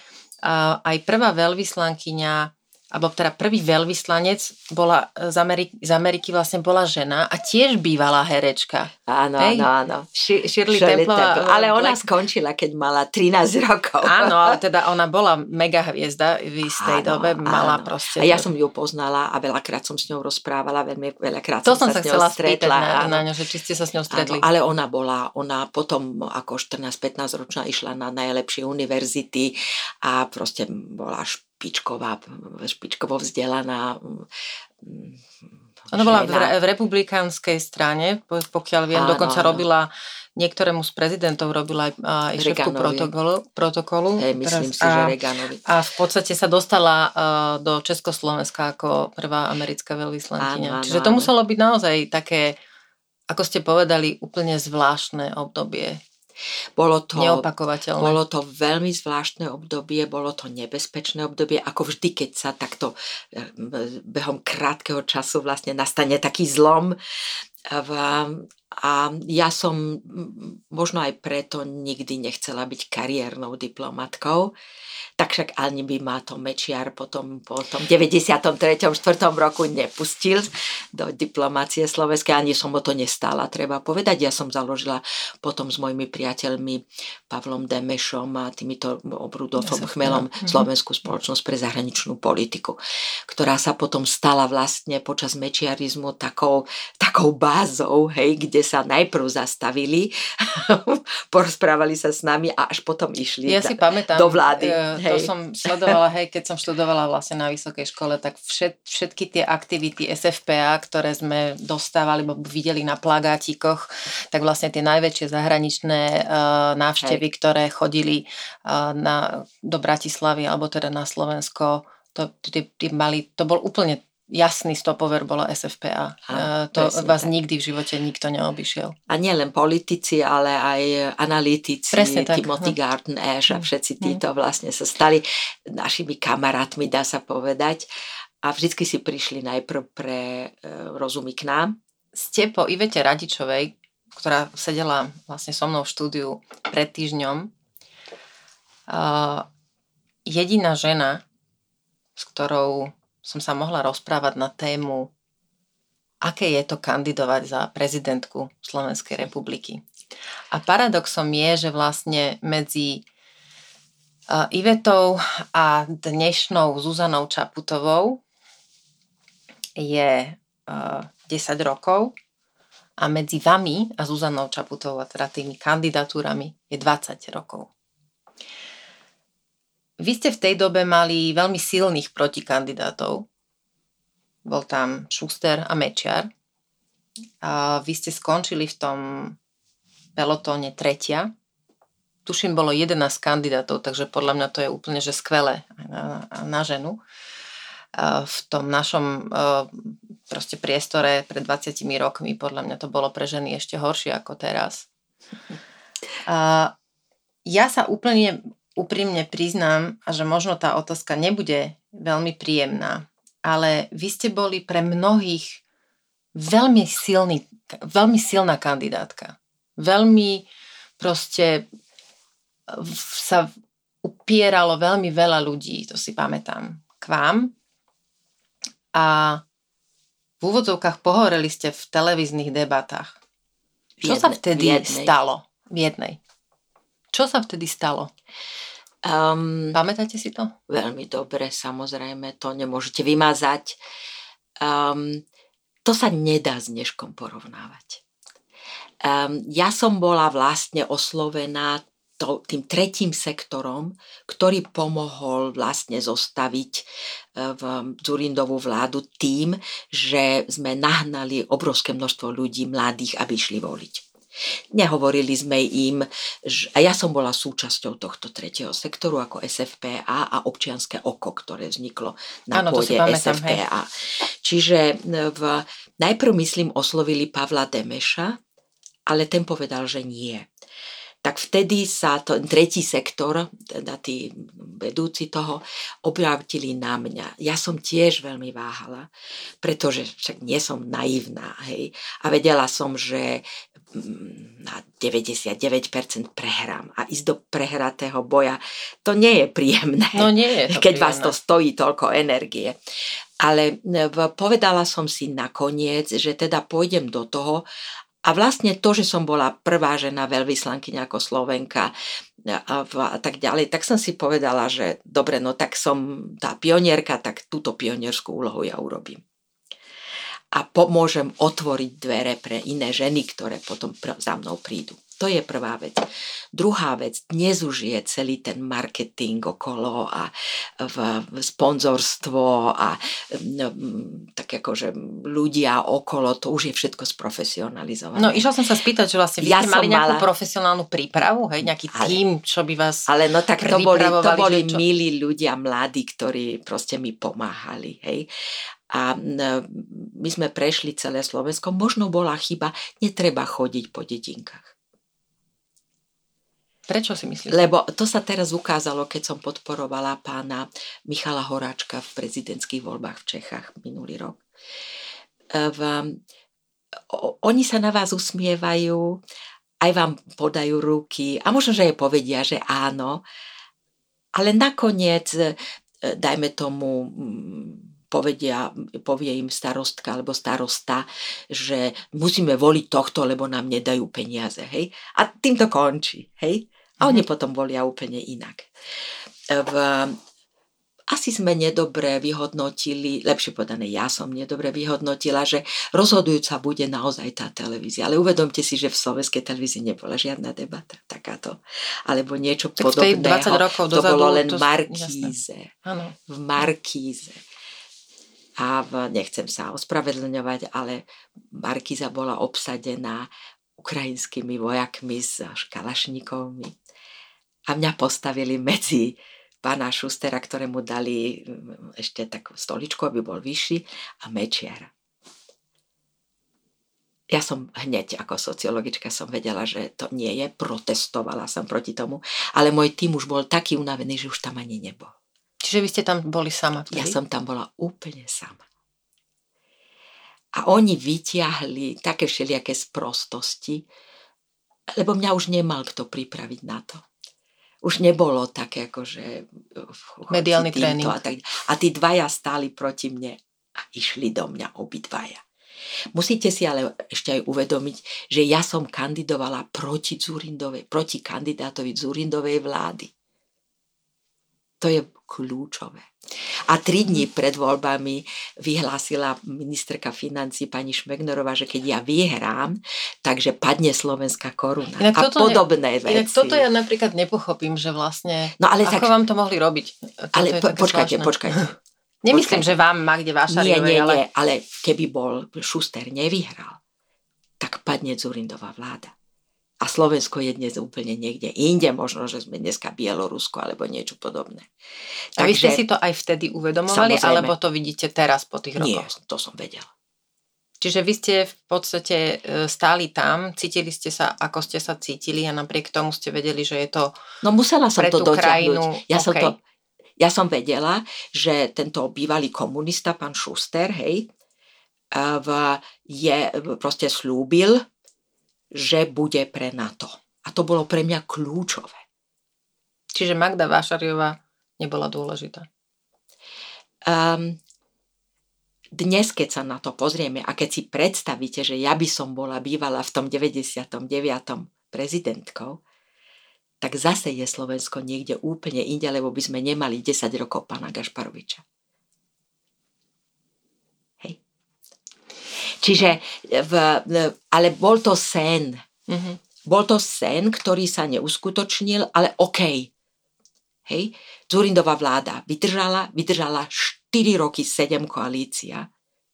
aj prvá veľvyslankyňa alebo teda prvý veľvyslanec bola z Ameriky, z Ameriky vlastne bola žena a tiež bývala herečka. Áno, Hej? áno, áno. Shirley, Shirley Temple. Ale ona Black... skončila, keď mala 13 rokov. Áno, ale teda ona bola mega hviezda v istej áno, dobe, mala áno. proste... A ja som ju poznala a veľakrát som s ňou rozprávala, veľmi veľakrát to som, sa, sa s ňou stretla. Na, na ňo, že či ste sa s ňou stretli. Áno, ale ona bola, ona potom ako 14-15 ročná išla na najlepšie univerzity a proste bola šp- špičková, špičkovo vzdelaná. Ona bola v, v republikánskej strane, pokiaľ viem, áno, dokonca áno. robila niektorému z prezidentov robila aj, aj šéfku protokolu. protokolu Hej, myslím teraz, si, že Reganovi. A v podstate sa dostala uh, do Československa ako prvá americká veľvyslankyňa. Čiže to áno. muselo byť naozaj také, ako ste povedali, úplne zvláštne obdobie. Bolo to, Neopakovateľné. Bolo to veľmi zvláštne obdobie, bolo to nebezpečné obdobie, ako vždy, keď sa takto eh, behom krátkeho času vlastne nastane taký zlom. A ja som možno aj preto nikdy nechcela byť kariérnou diplomatkou, tak však ani by ma to Mečiar potom po tom 93. 4. roku nepustil do diplomácie slovenskej, ani som o to nestála, treba povedať. Ja som založila potom s mojimi priateľmi Pavlom Demešom a týmito Obrudolfom Chmelom mhm. Slovenskú spoločnosť pre zahraničnú politiku, ktorá sa potom stala vlastne počas mečiarizmu takou, takou bázou, hej, kde sa najprv zastavili, porozprávali sa s nami a až potom išli ja si pamätám, do vlády. Uh, hej. To som sledovala, hej, keď som študovala vlastne na vysokej škole, tak všet, všetky tie aktivity SFPA, ktoré sme dostávali, alebo videli na plagátikoch, tak vlastne tie najväčšie zahraničné uh, návštevy, hej. ktoré chodili uh, na, do Bratislavy, alebo teda na Slovensko, to, tí, tí mali, to bol úplne jasný stopover bola SFPA. A, to vás tak. nikdy v živote nikto neobyšiel. A nie len politici, ale aj analytici, presne Timothy tak. No. Garden Ash a hm. všetci hm. títo vlastne sa stali našimi kamarátmi, dá sa povedať. A vždycky si prišli najprv pre e, rozumy k nám. Ste po Ivete Radičovej, ktorá sedela vlastne so mnou v štúdiu pred týždňom, uh, jediná žena, s ktorou som sa mohla rozprávať na tému aké je to kandidovať za prezidentku Slovenskej republiky. A paradoxom je, že vlastne medzi Ivetou a dnešnou Zuzanou Čaputovou je 10 rokov a medzi vami a Zuzanou Čaputovou, a teda tými kandidatúrami, je 20 rokov. Vy ste v tej dobe mali veľmi silných protikandidátov. Bol tam Šuster a Mečiar. A vy ste skončili v tom pelotóne tretia. Tuším, bolo 11 kandidátov, takže podľa mňa to je úplne že skvelé na, na ženu. A v tom našom proste priestore pred 20 rokmi podľa mňa to bolo pre ženy ešte horšie ako teraz. A ja sa úplne úprimne priznám, že možno tá otázka nebude veľmi príjemná, ale vy ste boli pre mnohých veľmi, silný, veľmi silná kandidátka. Veľmi proste sa upieralo veľmi veľa ľudí, to si pamätám, k vám. A v úvodzovkách pohoreli ste v televíznych debatách. Čo jedne, sa vtedy stalo? V jednej. Čo sa vtedy stalo? Um, Pamätáte si to? Veľmi dobre, samozrejme, to nemôžete vymazať. Um, to sa nedá s dneškom porovnávať. Um, ja som bola vlastne oslovená to, tým tretím sektorom, ktorý pomohol vlastne zostaviť e, v Zurindovú vládu tým, že sme nahnali obrovské množstvo ľudí mladých, aby išli voliť. Nehovorili sme im, že, a ja som bola súčasťou tohto tretieho sektoru ako SFPA a občianské oko, ktoré vzniklo na ano, pôde SFPA. Hej. Čiže e, v, najprv myslím oslovili Pavla Demeša, ale ten povedal, že nie tak vtedy sa to, tretí sektor, teda tí vedúci toho, obrátili na mňa. Ja som tiež veľmi váhala, pretože však nie som naivná, hej. A vedela som, že mm, na 99% prehrám a ísť do prehratého boja, to nie je príjemné. No nie je to Keď príjemné. vás to stojí toľko energie. Ale povedala som si nakoniec, že teda pôjdem do toho a vlastne to, že som bola prvá žena veľvyslankyňa ako Slovenka a, a tak ďalej, tak som si povedala, že dobre, no tak som tá pionierka, tak túto pionierskú úlohu ja urobím. A pomôžem otvoriť dvere pre iné ženy, ktoré potom za mnou prídu. To je prvá vec. Druhá vec, dnes už je celý ten marketing okolo a v, v sponzorstvo a no, tak akože ľudia okolo, to už je všetko sprofesionalizované. No išla som sa spýtať, že vlastne vy ja ste mali nejakú mala... profesionálnu prípravu, hej, nejaký ale, tým, čo by vás Ale no tak to boli, to boli čo... milí ľudia, mladí, ktorí proste mi pomáhali, hej. A my sme prešli celé Slovensko. Možno bola chyba, netreba chodiť po dedinkách. Prečo si myslíte? Lebo to sa teraz ukázalo, keď som podporovala pána Michala Horáčka v prezidentských voľbách v Čechách minulý rok. E, v, oni sa na vás usmievajú, aj vám podajú ruky a možno, že je povedia, že áno, ale nakoniec, e, dajme tomu, povedia, povie im starostka alebo starosta, že musíme voliť tohto, lebo nám nedajú peniaze. Hej? A tým to končí. Hej? A oni mm-hmm. potom volia úplne inak. V, asi sme nedobre vyhodnotili, lepšie povedané, ja som nedobre vyhodnotila, že rozhodujúca bude naozaj tá televízia. Ale uvedomte si, že v slovenskej televízii nebola žiadna debata takáto. Alebo niečo tak podobného. 20 rokov to dozadu, bolo len to... Markíze. V Markíze. A v, nechcem sa ospravedlňovať, ale Markíza bola obsadená ukrajinskými vojakmi s škalašníkovmi a mňa postavili medzi pána Šustera, ktorému dali mm, ešte takú stoličku, aby bol vyšší, a Mečiara. Ja som hneď ako sociologička som vedela, že to nie je, protestovala som proti tomu, ale môj tým už bol taký unavený, že už tam ani nebol. Čiže vy ste tam boli sama? Vtedy? Ja som tam bola úplne sama. A oni vyťahli také všelijaké sprostosti, lebo mňa už nemal kto pripraviť na to už nebolo také že... Mediálny tréning. A, tak, a tí dvaja stáli proti mne a išli do mňa obidvaja. Musíte si ale ešte aj uvedomiť, že ja som kandidovala proti, Zurindovej, proti kandidátovi Zurindovej vlády. To je kľúčové. A tri dní pred voľbami vyhlásila ministerka financí pani Šmegnorová, že keď ja vyhrám, takže padne slovenská koruna. Inak a podobné ne, veci. Inak toto ja napríklad nepochopím, že vlastne, no ale ako tak, vám to mohli robiť? Toto ale po, počkajte, zvláštne. počkajte. Nemyslím, počkajte. že vám Magde Vášariovej, nie, nie, ale... Nie, ale keby bol Šuster nevyhral, tak padne Zurindová vláda. A Slovensko je dnes úplne niekde inde, možno, že sme dneska Bielorusko alebo niečo podobné. A Takže, vy ste si to aj vtedy uvedomovali, samozrejme, alebo to vidíte teraz po tých rokoch? Nie, to som vedela. Čiže vy ste v podstate e, stáli tam, cítili ste sa, ako ste sa cítili a napriek tomu ste vedeli, že je to No musela som to dotiahnuť. Krajinu, ja, okay. som to, ja som vedela, že tento bývalý komunista, pán Schuster, hej, v, je, proste slúbil, že bude pre NATO. A to bolo pre mňa kľúčové. Čiže Magda Vášariová nebola dôležitá? Um, dnes, keď sa na to pozrieme a keď si predstavíte, že ja by som bola bývala v tom 99. prezidentkou, tak zase je Slovensko niekde úplne inde, lebo by sme nemali 10 rokov pána Gašparoviča. Čiže, v, ale bol to sen. Mm-hmm. Bol to sen, ktorý sa neuskutočnil, ale OK. Hej. Zurindová vláda vydržala, vydržala 4 roky 7 koalícia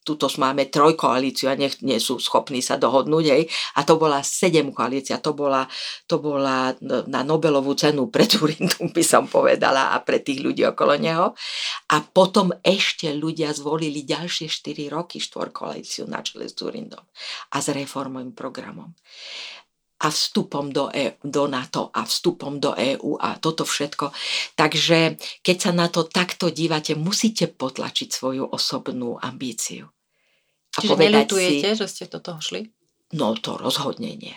tuto máme trojkoalíciu a nech nie sú schopní sa dohodnúť. Hej. A to bola sedem koalícia, to bola, to bola na Nobelovú cenu pre Turindum, by som povedala, a pre tých ľudí okolo neho. A potom ešte ľudia zvolili ďalšie 4 roky štvorkoalíciu na čele s Turindom a s reformovým programom a vstupom do, e, do NATO a vstupom do EÚ a toto všetko. Takže keď sa na to takto dívate, musíte potlačiť svoju osobnú ambíciu. A Čiže neľutujete, si, že ste do toho šli? No to rozhodne nie.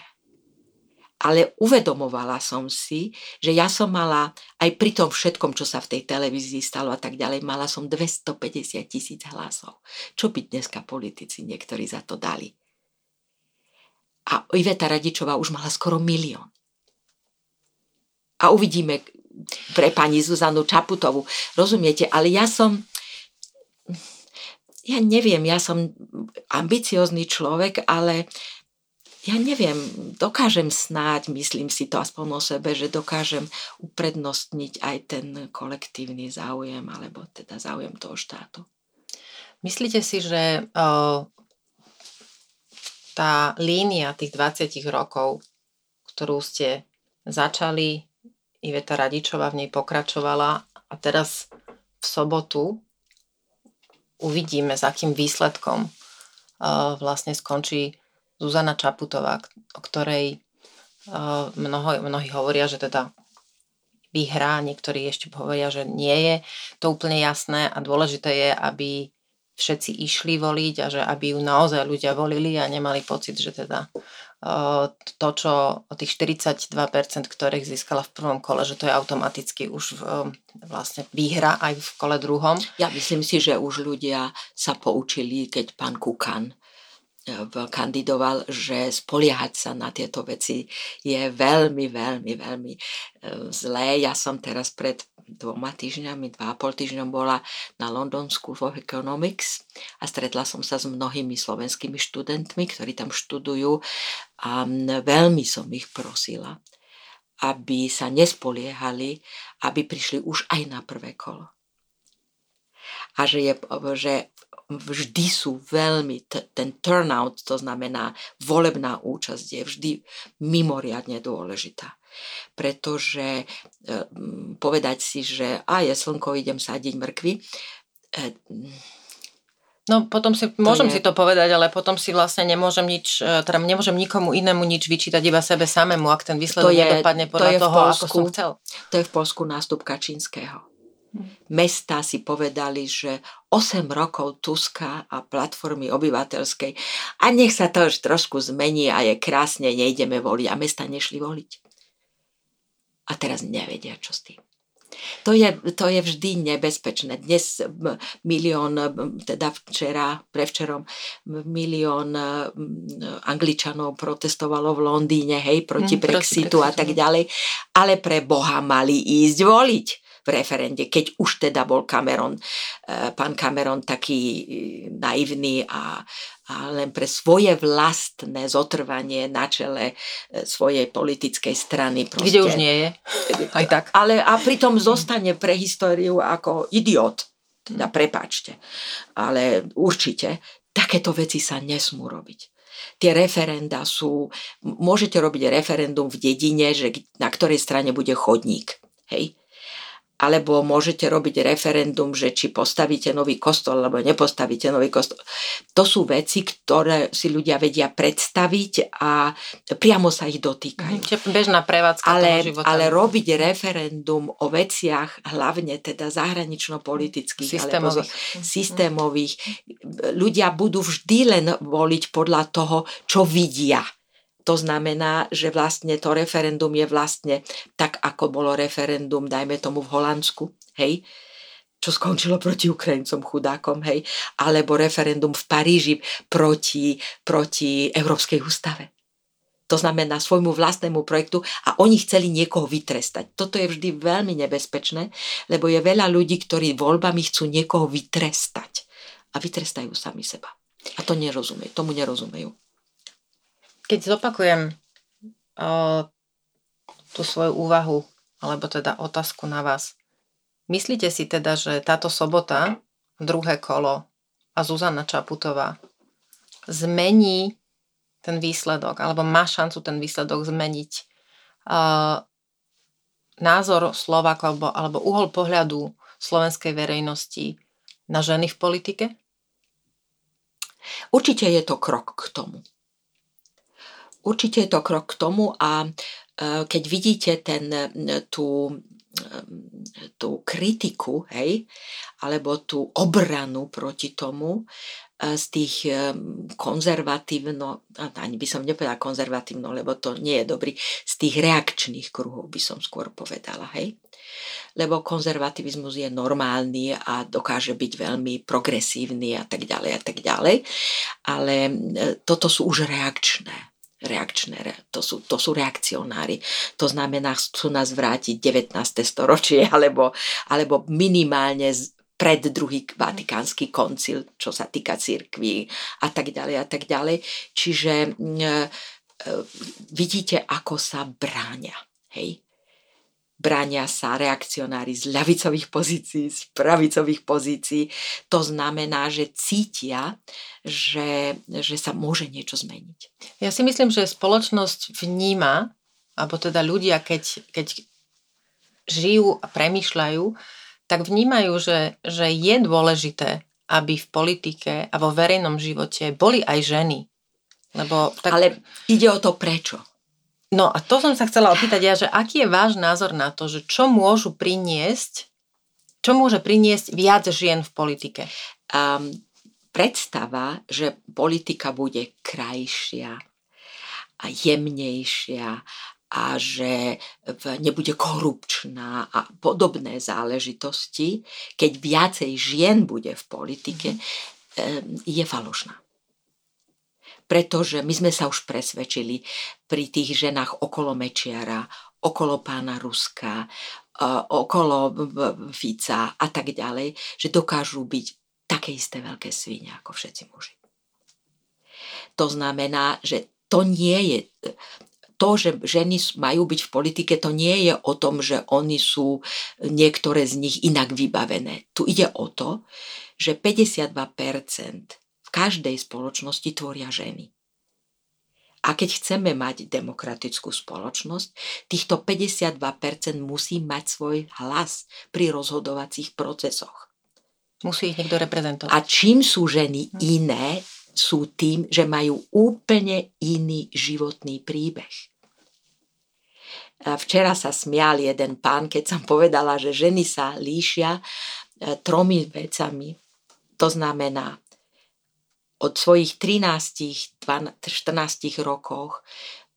Ale uvedomovala som si, že ja som mala, aj pri tom všetkom, čo sa v tej televízii stalo a tak ďalej, mala som 250 tisíc hlasov. Čo by dneska politici niektorí za to dali? A Iveta Radičová už mala skoro milión. A uvidíme pre pani Zuzanu Čaputovu. Rozumiete? Ale ja som ja neviem, ja som ambiciózny človek, ale ja neviem, dokážem snáď, myslím si to aspoň o sebe, že dokážem uprednostniť aj ten kolektívny záujem, alebo teda záujem toho štátu. Myslíte si, že o, tá línia tých 20 rokov, ktorú ste začali, Iveta Radičová v nej pokračovala a teraz v sobotu uvidíme, s akým výsledkom uh, vlastne skončí Zuzana Čaputová, o ktorej uh, mnoho, mnohí hovoria, že teda vyhrá, niektorí ešte povedia, že nie je to úplne jasné a dôležité je, aby všetci išli voliť a že aby ju naozaj ľudia volili a nemali pocit, že teda to, čo tých 42%, ktorých získala v prvom kole, že to je automaticky už vlastne výhra aj v kole druhom. Ja myslím si, že už ľudia sa poučili, keď pán Kukan kandidoval, že spoliehať sa na tieto veci je veľmi, veľmi, veľmi e, zlé. Ja som teraz pred dvoma týždňami, dva a pol týždňom bola na London School of Economics a stretla som sa s mnohými slovenskými študentmi, ktorí tam študujú a veľmi som ich prosila, aby sa nespoliehali, aby prišli už aj na prvé kolo. A že, je, že vždy sú veľmi, t- ten turnout, to znamená volebná účasť je vždy mimoriadne dôležitá. Pretože e, povedať si, že a je slnko, idem sadiť mrkvy, e, No potom si, môžem je... si to povedať, ale potom si vlastne nemôžem nič, e, teda nemôžem nikomu inému nič vyčítať, iba sebe samému, ak ten výsledok to je, nedopadne podľa to je toho, Polsku, ako som chcel. To je v Polsku nástup Kačínskeho mesta si povedali, že 8 rokov Tuska a platformy obyvateľskej a nech sa to už trošku zmení a je krásne, nejdeme voliť a mesta nešli voliť. A teraz nevedia, čo s tým. To je, to je vždy nebezpečné. Dnes milión, teda včera, prevčerom, milión Angličanov protestovalo v Londýne, hej, proti mm, Brexitu a tak ďalej, ale pre Boha mali ísť voliť v referende, keď už teda bol Cameron, e, pán Cameron taký e, naivný a, a len pre svoje vlastné zotrvanie na čele e, svojej politickej strany. Proste. Kde už nie je. Aj tak. Ale a pritom zostane pre históriu ako idiot. Teda prepáčte. Ale určite takéto veci sa nesmú robiť tie referenda sú, môžete robiť referendum v dedine, že na ktorej strane bude chodník. Hej? Alebo môžete robiť referendum, že či postavíte nový kostol, alebo nepostavíte nový kostol. To sú veci, ktoré si ľudia vedia predstaviť a priamo sa ich dotýkajú. Čiže bežná prevádzka ale, života. Ale robiť referendum o veciach, hlavne teda zahranično-politických, systémových. alebo systémových, ľudia budú vždy len voliť podľa toho, čo vidia to znamená, že vlastne to referendum je vlastne tak, ako bolo referendum, dajme tomu v Holandsku, hej, čo skončilo proti Ukrajincom chudákom, hej, alebo referendum v Paríži proti, proti Európskej ústave. To znamená svojmu vlastnému projektu a oni chceli niekoho vytrestať. Toto je vždy veľmi nebezpečné, lebo je veľa ľudí, ktorí voľbami chcú niekoho vytrestať a vytrestajú sami seba. A to nerozumejú, tomu nerozumejú. Keď zopakujem tú svoju úvahu, alebo teda otázku na vás. Myslíte si teda, že táto sobota, druhé kolo a Zuzana Čaputová zmení ten výsledok, alebo má šancu ten výsledok zmeniť názor Slovákov alebo, alebo uhol pohľadu slovenskej verejnosti na ženy v politike? Určite je to krok k tomu určite je to krok k tomu a e, keď vidíte ten, tú, tú kritiku, hej, alebo tú obranu proti tomu e, z tých e, konzervatívno, ani by som nepovedala konzervatívno, lebo to nie je dobrý, z tých reakčných kruhov by som skôr povedala, hej. Lebo konzervativizmus je normálny a dokáže byť veľmi progresívny a tak ďalej a tak ďalej, ale toto sú už reakčné reakčné, to sú, to sú reakcionári. To znamená, chcú nás vrátiť 19. storočie alebo, alebo minimálne pred druhý vatikánsky koncil, čo sa týka církví a tak ďalej a tak ďalej. Čiže mm, e, vidíte, ako sa bráňa. Hej? Bránia sa reakcionári z ľavicových pozícií, z pravicových pozícií. To znamená, že cítia, že, že sa môže niečo zmeniť. Ja si myslím, že spoločnosť vníma, alebo teda ľudia, keď, keď žijú a premýšľajú, tak vnímajú, že, že je dôležité, aby v politike a vo verejnom živote boli aj ženy. Lebo tak... Ale ide o to prečo. No a to som sa chcela opýtať ja, že aký je váš názor na to, že čo môžu priniesť, čo môže priniesť viac žien v politike? Um, predstava, že politika bude krajšia a jemnejšia a že nebude korupčná a podobné záležitosti, keď viacej žien bude v politike, mm-hmm. je falošná pretože my sme sa už presvedčili pri tých ženách okolo Mečiara, okolo pána Ruska, okolo Fica a tak ďalej, že dokážu byť také isté veľké svine ako všetci muži. To znamená, že to nie je to, že ženy majú byť v politike, to nie je o tom, že oni sú niektoré z nich inak vybavené. Tu ide o to, že 52% v každej spoločnosti tvoria ženy. A keď chceme mať demokratickú spoločnosť, týchto 52% musí mať svoj hlas pri rozhodovacích procesoch. Musí ich niekto reprezentovať. A čím sú ženy iné, sú tým, že majú úplne iný životný príbeh. Včera sa smial jeden pán, keď som povedala, že ženy sa líšia e, tromi vecami. To znamená od svojich 13, 14 rokoch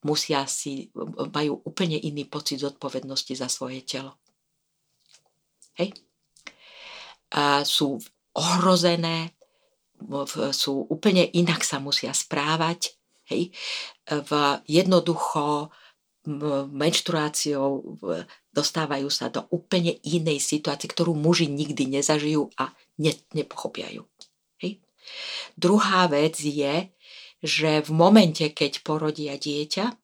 musia si, majú úplne iný pocit zodpovednosti za svoje telo. Hej? A sú ohrozené, sú úplne inak sa musia správať. Hej? V jednoducho menštruáciou dostávajú sa do úplne inej situácie, ktorú muži nikdy nezažijú a ne, nepochopiajú. Hej? Druhá vec je, že v momente, keď porodia dieťa,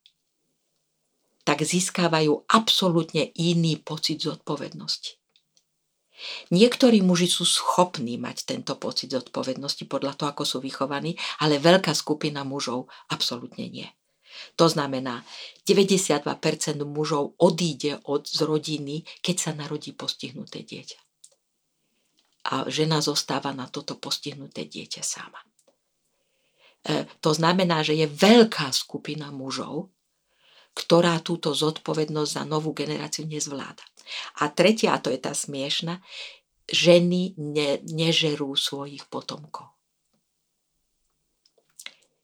tak získávajú absolútne iný pocit zodpovednosti. Niektorí muži sú schopní mať tento pocit zodpovednosti podľa toho, ako sú vychovaní, ale veľká skupina mužov absolútne nie. To znamená, 92% mužov odíde od z rodiny, keď sa narodí postihnuté dieťa. A žena zostáva na toto postihnuté dieťa sama. E, to znamená, že je veľká skupina mužov, ktorá túto zodpovednosť za novú generáciu nezvláda. A tretia, a to je tá smiešna, ženy ne, nežerú svojich potomkov.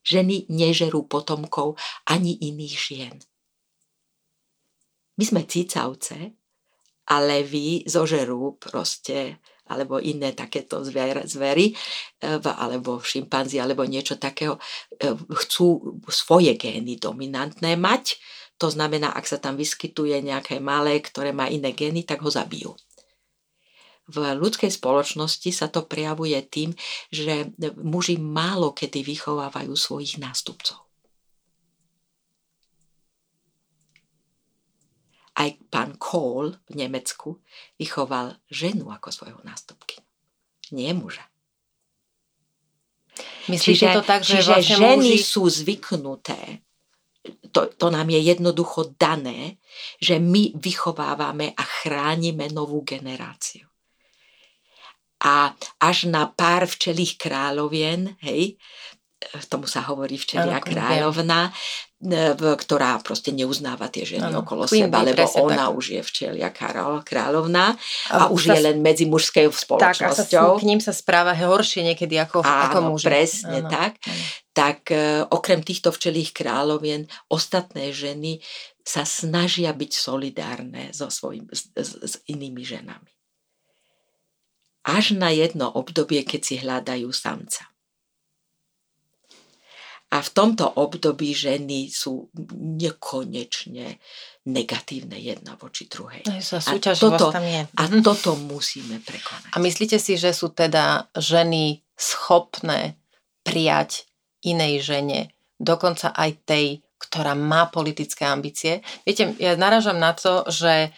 Ženy nežerú potomkov ani iných žien. My sme cicavce, ale vy zožerú proste alebo iné takéto zver, zvery, e, alebo šimpanzi, alebo niečo takého, e, chcú svoje gény dominantné mať, to znamená, ak sa tam vyskytuje nejaké malé, ktoré má iné gény, tak ho zabijú. V ľudskej spoločnosti sa to prejavuje tým, že muži málo kedy vychovávajú svojich nástupcov. Aj pán Kohl v Nemecku vychoval ženu ako svojho nástupky. Nie muža. Myslíte čiže, to tak, že čiže ženy muži... sú zvyknuté to, to nám je jednoducho dané, že my vychovávame a chránime novú generáciu. A až na pár včelých kráľovien, hej, tomu sa hovorí včelia kráľovna, ktorá proste neuznáva tie ženy ano, okolo Queen seba, lebo ona tak. už je včelia kráľovna a, a už sa, je len medzi mužskou spoločnosťou. Tak, a sa, k ním sa správa horšie niekedy ako, áno, ako muži. presne ano, tak. Ano. Tak e, okrem týchto včelých kráľovien, ostatné ženy sa snažia byť solidárne so svojim, s, s inými ženami. Až na jedno obdobie, keď si hľadajú samca. A v tomto období ženy sú nekonečne negatívne jedna voči druhej. A, toto, tam je. a mhm. toto musíme prekonať. A myslíte si, že sú teda ženy schopné prijať inej žene, dokonca aj tej, ktorá má politické ambície? Viete, ja naražam na to, že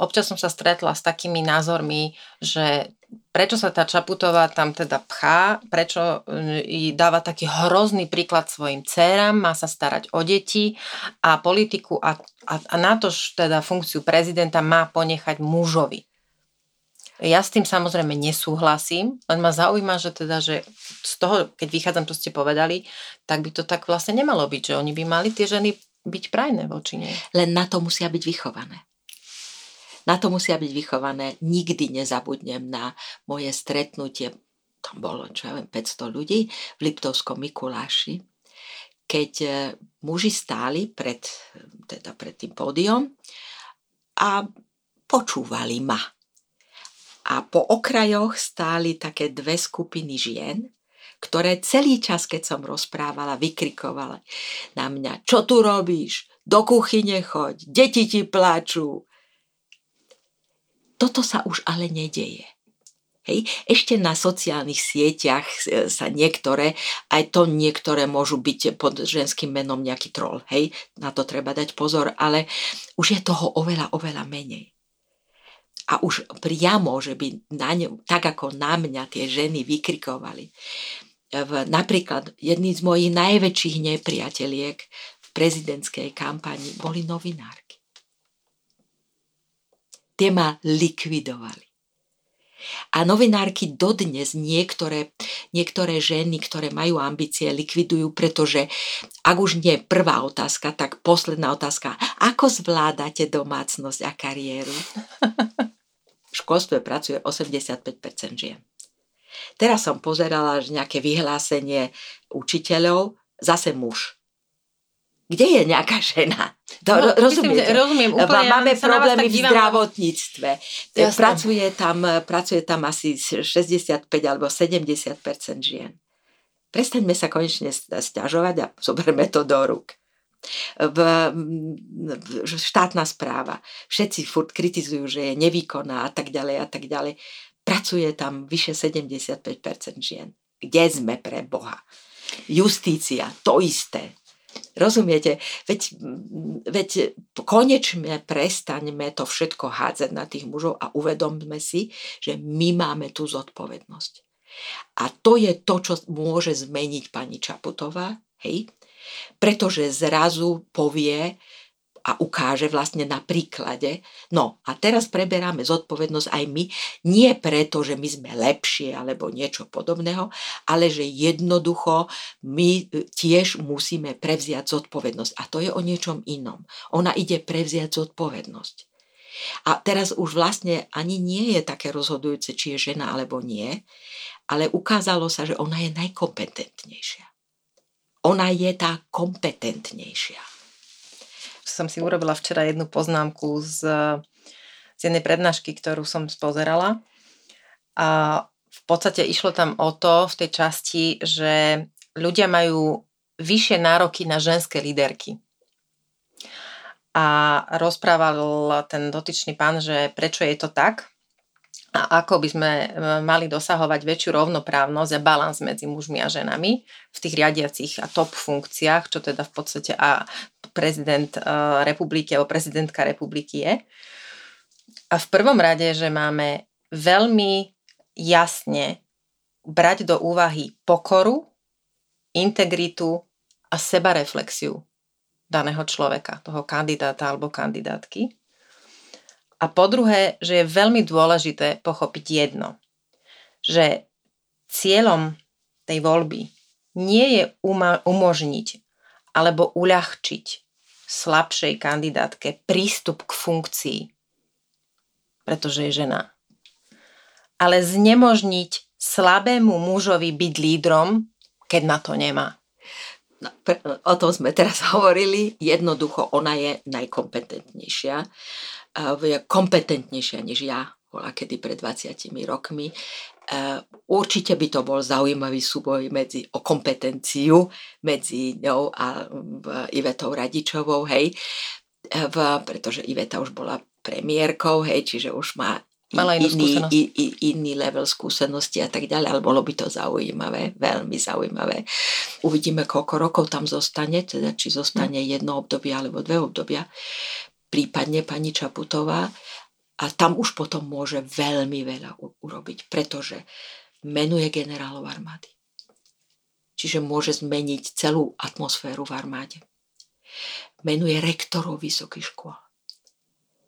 občas som sa stretla s takými názormi, že prečo sa tá Čaputová tam teda pchá, prečo e, dáva taký hrozný príklad svojim dcerám, má sa starať o deti a politiku a, a, a na to teda funkciu prezidenta má ponechať mužovi. Ja s tým samozrejme nesúhlasím, len ma zaujíma, že teda, že z toho, keď vychádzam, čo ste povedali, tak by to tak vlastne nemalo byť, že oni by mali tie ženy byť prajné voči nej. Len na to musia byť vychované. Na to musia byť vychované. Nikdy nezabudnem na moje stretnutie, tam bolo, čo ja viem, 500 ľudí v Liptovskom Mikuláši, keď e, muži stáli pred, teda pred tým pódium a počúvali ma. A po okrajoch stáli také dve skupiny žien, ktoré celý čas, keď som rozprávala, vykrikovali na mňa, čo tu robíš, do kuchyne choď, deti ti plačú, toto sa už ale nedeje. Hej. Ešte na sociálnych sieťach e, sa niektoré, aj to niektoré môžu byť pod ženským menom nejaký troll. Hej. Na to treba dať pozor, ale už je toho oveľa, oveľa menej. A už priamo, že by na ňu, tak ako na mňa tie ženy vykrikovali. V, napríklad jedný z mojich najväčších nepriateliek v prezidentskej kampani boli novinárky tie ma likvidovali. A novinárky dodnes niektoré, niektoré ženy, ktoré majú ambície, likvidujú, pretože ak už nie prvá otázka, tak posledná otázka. Ako zvládate domácnosť a kariéru? V školstve pracuje 85% žien. Teraz som pozerala že nejaké vyhlásenie učiteľov, zase muž. Kde je nejaká žena? To, No, rozumiete? myslím, rozumiem úplne, ja Máme vás problémy v zdravotníctve. Jasné. Pracuje tam, pracuje tam asi 65 alebo 70% žien. Prestaňme sa konečne stiažovať a zoberme to do rúk. V, v, štátna správa. Všetci furt kritizujú, že je nevýkonná a tak ďalej a tak ďalej. Pracuje tam vyše 75% žien. Kde sme pre Boha? Justícia, to isté. Rozumiete? Veď, veď konečne prestaňme to všetko hádzať na tých mužov a uvedomme si, že my máme tú zodpovednosť. A to je to, čo môže zmeniť pani Čaputová, hej? Pretože zrazu povie, a ukáže vlastne na príklade. No a teraz preberáme zodpovednosť aj my, nie preto, že my sme lepšie alebo niečo podobného, ale že jednoducho my e, tiež musíme prevziať zodpovednosť. A to je o niečom inom. Ona ide prevziať zodpovednosť. A teraz už vlastne ani nie je také rozhodujúce, či je žena alebo nie, ale ukázalo sa, že ona je najkompetentnejšia. Ona je tá kompetentnejšia som si urobila včera jednu poznámku z, z jednej prednášky, ktorú som spozerala. A v podstate išlo tam o to v tej časti, že ľudia majú vyššie nároky na ženské líderky. A rozprával ten dotyčný pán, že prečo je to tak a ako by sme e, mali dosahovať väčšiu rovnoprávnosť a balans medzi mužmi a ženami v tých riadiacich a top funkciách, čo teda v podstate a prezident e, republiky alebo prezidentka republiky je. A v prvom rade, že máme veľmi jasne brať do úvahy pokoru, integritu a sebareflexiu daného človeka, toho kandidáta alebo kandidátky a po druhé, že je veľmi dôležité pochopiť jedno, že cieľom tej voľby nie je umožniť alebo uľahčiť slabšej kandidátke prístup k funkcii, pretože je žena. Ale znemožniť slabému mužovi byť lídrom, keď na to nemá. No, o tom sme teraz hovorili. Jednoducho, ona je najkompetentnejšia je kompetentnejšia než ja, bola kedy pred 20 rokmi. Určite by to bol zaujímavý súboj medzi, o kompetenciu medzi ňou a Ivetou Radičovou, hej, v, pretože Iveta už bola premiérkou, hej, čiže už má Mala iný, i, i, iný level skúsenosti a tak ďalej, ale bolo by to zaujímavé, veľmi zaujímavé. Uvidíme, koľko rokov tam zostane, teda či zostane jedno obdobie alebo dve obdobia. Prípadne pani Čaputová a tam už potom môže veľmi veľa urobiť, pretože menuje generálov armády. Čiže môže zmeniť celú atmosféru v armáde. Menuje rektorov vysokých škôl.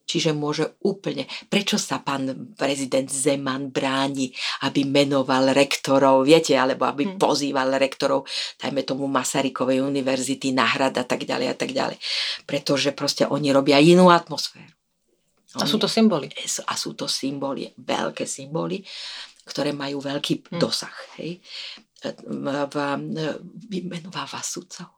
Čiže môže úplne... Prečo sa pán prezident Zeman bráni, aby menoval rektorov, viete, alebo aby hmm. pozýval rektorov, dajme tomu Masarykovej univerzity, náhrad a tak ďalej a tak ďalej. Pretože proste oni robia inú atmosféru. Oni, a sú to symboly. A sú to symboly, veľké symboly, ktoré majú veľký hmm. dosah. Hej. Vymenováva sudcov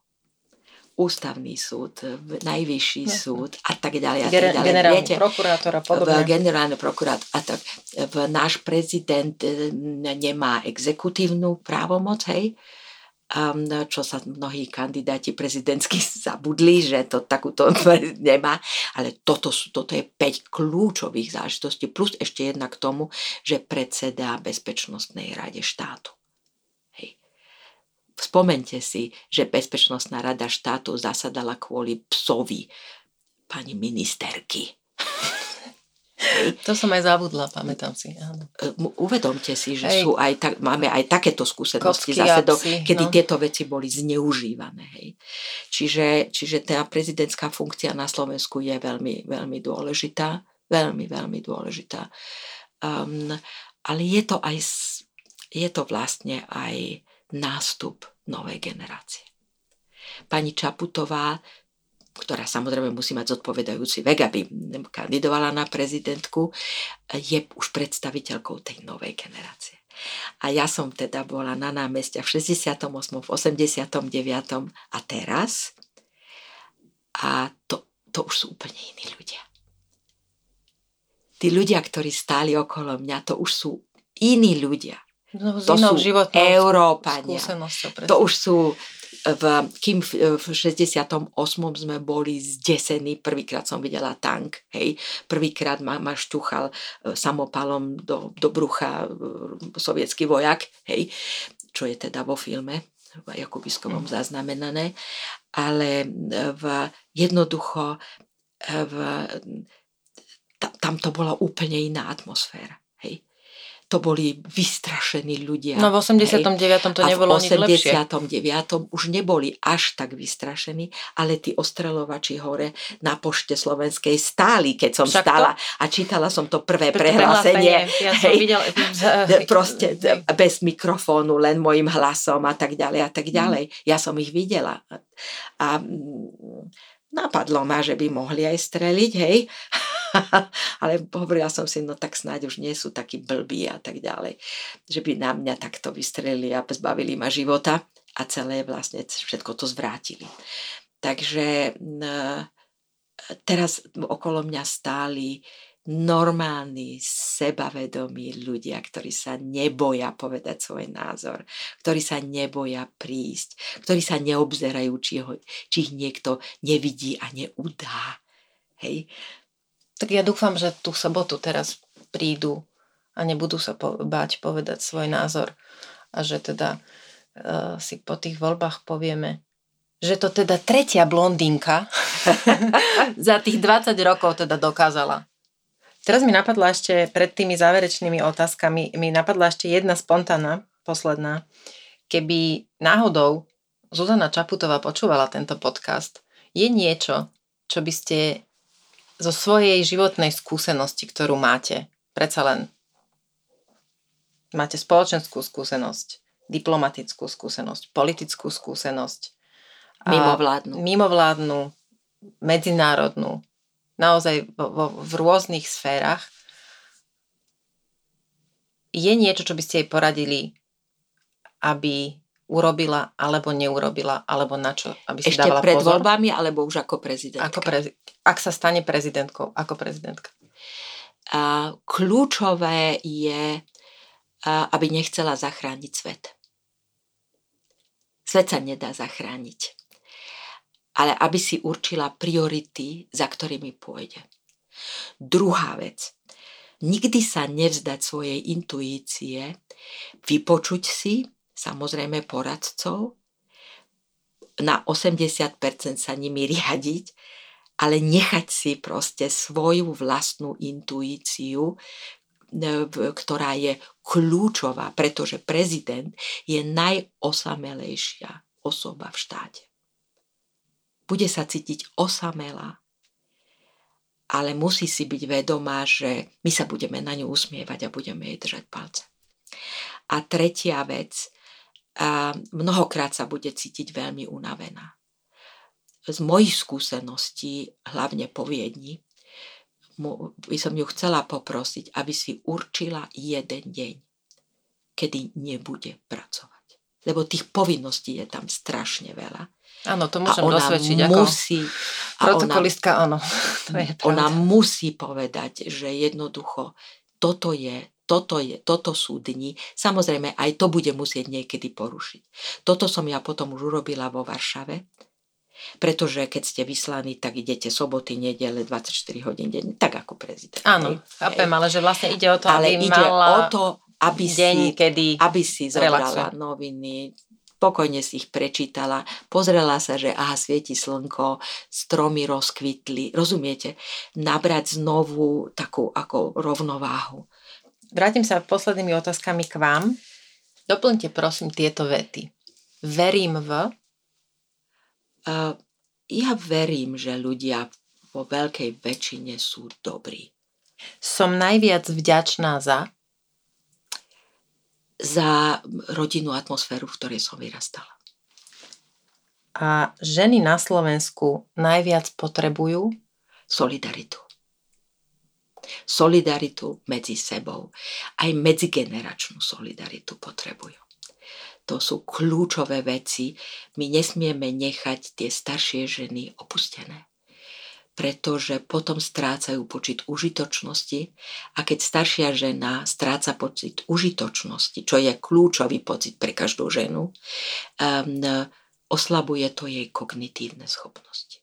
ústavný súd, najvyšší Jasne. súd a tak ďalej. A tak ďalej. Generálny Viete, prokurátor a podobne. Generálny prokurátor a tak. V náš prezident e, nemá exekutívnu právomoc, hej, čo sa mnohí kandidáti prezidentskí zabudli, že to takúto nemá, ale toto, sú, toto je 5 kľúčových záležitostí, plus ešte jedna k tomu, že predseda Bezpečnostnej rade štátu. Spomente si, že Bezpečnostná rada štátu zasadala kvôli psovi pani ministerky. To som aj zabudla, pamätám si. Áno. E, uvedomte si, že hej. sú aj tak, máme aj takéto skúsenosti zase, do, kedy no. tieto veci boli zneužívané. Hej. Čiže, čiže tá prezidentská funkcia na Slovensku je veľmi, veľmi dôležitá. Veľmi, veľmi dôležitá. Um, ale je to aj je to vlastne aj nástup novej generácie. Pani Čaputová, ktorá samozrejme musí mať zodpovedajúci vek, aby kandidovala na prezidentku, je už predstaviteľkou tej novej generácie. A ja som teda bola na námestiach v 68., v 89. a teraz. A to, to už sú úplne iní ľudia. Tí ľudia, ktorí stáli okolo mňa, to už sú iní ľudia. No, to sú Európania. To už sú v, kým v, v 68. sme boli zdesení, prvýkrát som videla tank, hej, prvýkrát ma, ma šťuchal e, samopalom do, do brucha e, sovietský vojak, hej, čo je teda vo filme v Jakubiskovom mm. zaznamenané, ale v, jednoducho v, tam to bola úplne iná atmosféra. Hej to boli vystrašení ľudia. No v 89. Hej. to nebolo. A v 89. už neboli až tak vystrašení, ale tí ostrelovači hore na pošte slovenskej stáli, keď som Však stála to? a čítala som to prvé to prehlásenie. Ja hej, som videl... Proste bez mikrofónu, len mojim hlasom a tak ďalej a tak ďalej. Ja som ich videla. A napadlo ma, že by mohli aj streliť, hej. ale hovorila som si, no tak snáď už nie sú takí blbí a tak ďalej, že by na mňa takto vystrelili a zbavili ma života a celé vlastne všetko to zvrátili. Takže teraz okolo mňa stáli normálni, sebavedomí ľudia, ktorí sa neboja povedať svoj názor, ktorí sa neboja prísť, ktorí sa neobzerajú, či, ho, či ich niekto nevidí a neudá. Hej. Tak ja dúfam, že tú sobotu teraz prídu a nebudú sa po- báť povedať svoj názor a že teda uh, si po tých voľbách povieme, že to teda tretia blondínka za tých 20 rokov teda dokázala. Teraz mi napadla ešte pred tými záverečnými otázkami, mi napadla ešte jedna spontánna, posledná. Keby náhodou Zuzana Čaputová počúvala tento podcast, je niečo, čo by ste zo svojej životnej skúsenosti, ktorú máte, predsa len máte spoločenskú skúsenosť, diplomatickú skúsenosť, politickú skúsenosť. Mimovládnu. Mimovládnu, medzinárodnú, naozaj vo, vo, v rôznych sférach. Je niečo, čo by ste jej poradili, aby urobila alebo neurobila, alebo na čo, aby si Ešte dávala pred pozor? voľbami, alebo už ako prezidentka? Ako prezi- ak sa stane prezidentkou, ako prezidentka? A kľúčové je, aby nechcela zachrániť svet. Svet sa nedá zachrániť. Ale aby si určila priority, za ktorými pôjde. Druhá vec. Nikdy sa nevzdať svojej intuície, vypočuť si, samozrejme poradcov, na 80% sa nimi riadiť, ale nechať si proste svoju vlastnú intuíciu, e, ktorá je kľúčová, pretože prezident je najosamelejšia osoba v štáte. Bude sa cítiť osamelá, ale musí si byť vedomá, že my sa budeme na ňu usmievať a budeme jej držať palce. A tretia vec, a mnohokrát sa bude cítiť veľmi unavená. Z mojich skúseností, hlavne po Viedni, by som ju chcela poprosiť, aby si určila jeden deň, kedy nebude pracovať. Lebo tých povinností je tam strašne veľa. Áno, to môžem a ona dosvedčiť. Musí, ako protokolistka, áno. To je ona musí povedať, že jednoducho toto je toto, je, toto sú dni. Samozrejme, aj to bude musieť niekedy porušiť. Toto som ja potom už urobila vo Varšave, pretože keď ste vyslaní, tak idete soboty, nedele, 24 hodín denne, tak ako prezident. Áno, chápem, ale že vlastne ide o to, ale aby ide mala o to, aby deň, si, kedy aby si zobrala relaxuje. noviny, pokojne si ich prečítala, pozrela sa, že aha, svieti slnko, stromy rozkvitli, rozumiete? Nabrať znovu takú ako rovnováhu. Vrátim sa poslednými otázkami k vám. Doplňte prosím tieto vety. Verím v... Uh, ja verím, že ľudia vo veľkej väčšine sú dobrí. Som najviac vďačná za... Za rodinnú atmosféru, v ktorej som vyrastala. A ženy na Slovensku najviac potrebujú... Solidaritu solidaritu medzi sebou. Aj medzigeneračnú solidaritu potrebujú. To sú kľúčové veci. My nesmieme nechať tie staršie ženy opustené. pretože potom strácajú počet užitočnosti a keď staršia žena stráca pocit užitočnosti, čo je kľúčový pocit pre každú ženu, um, oslabuje to jej kognitívne schopnosti.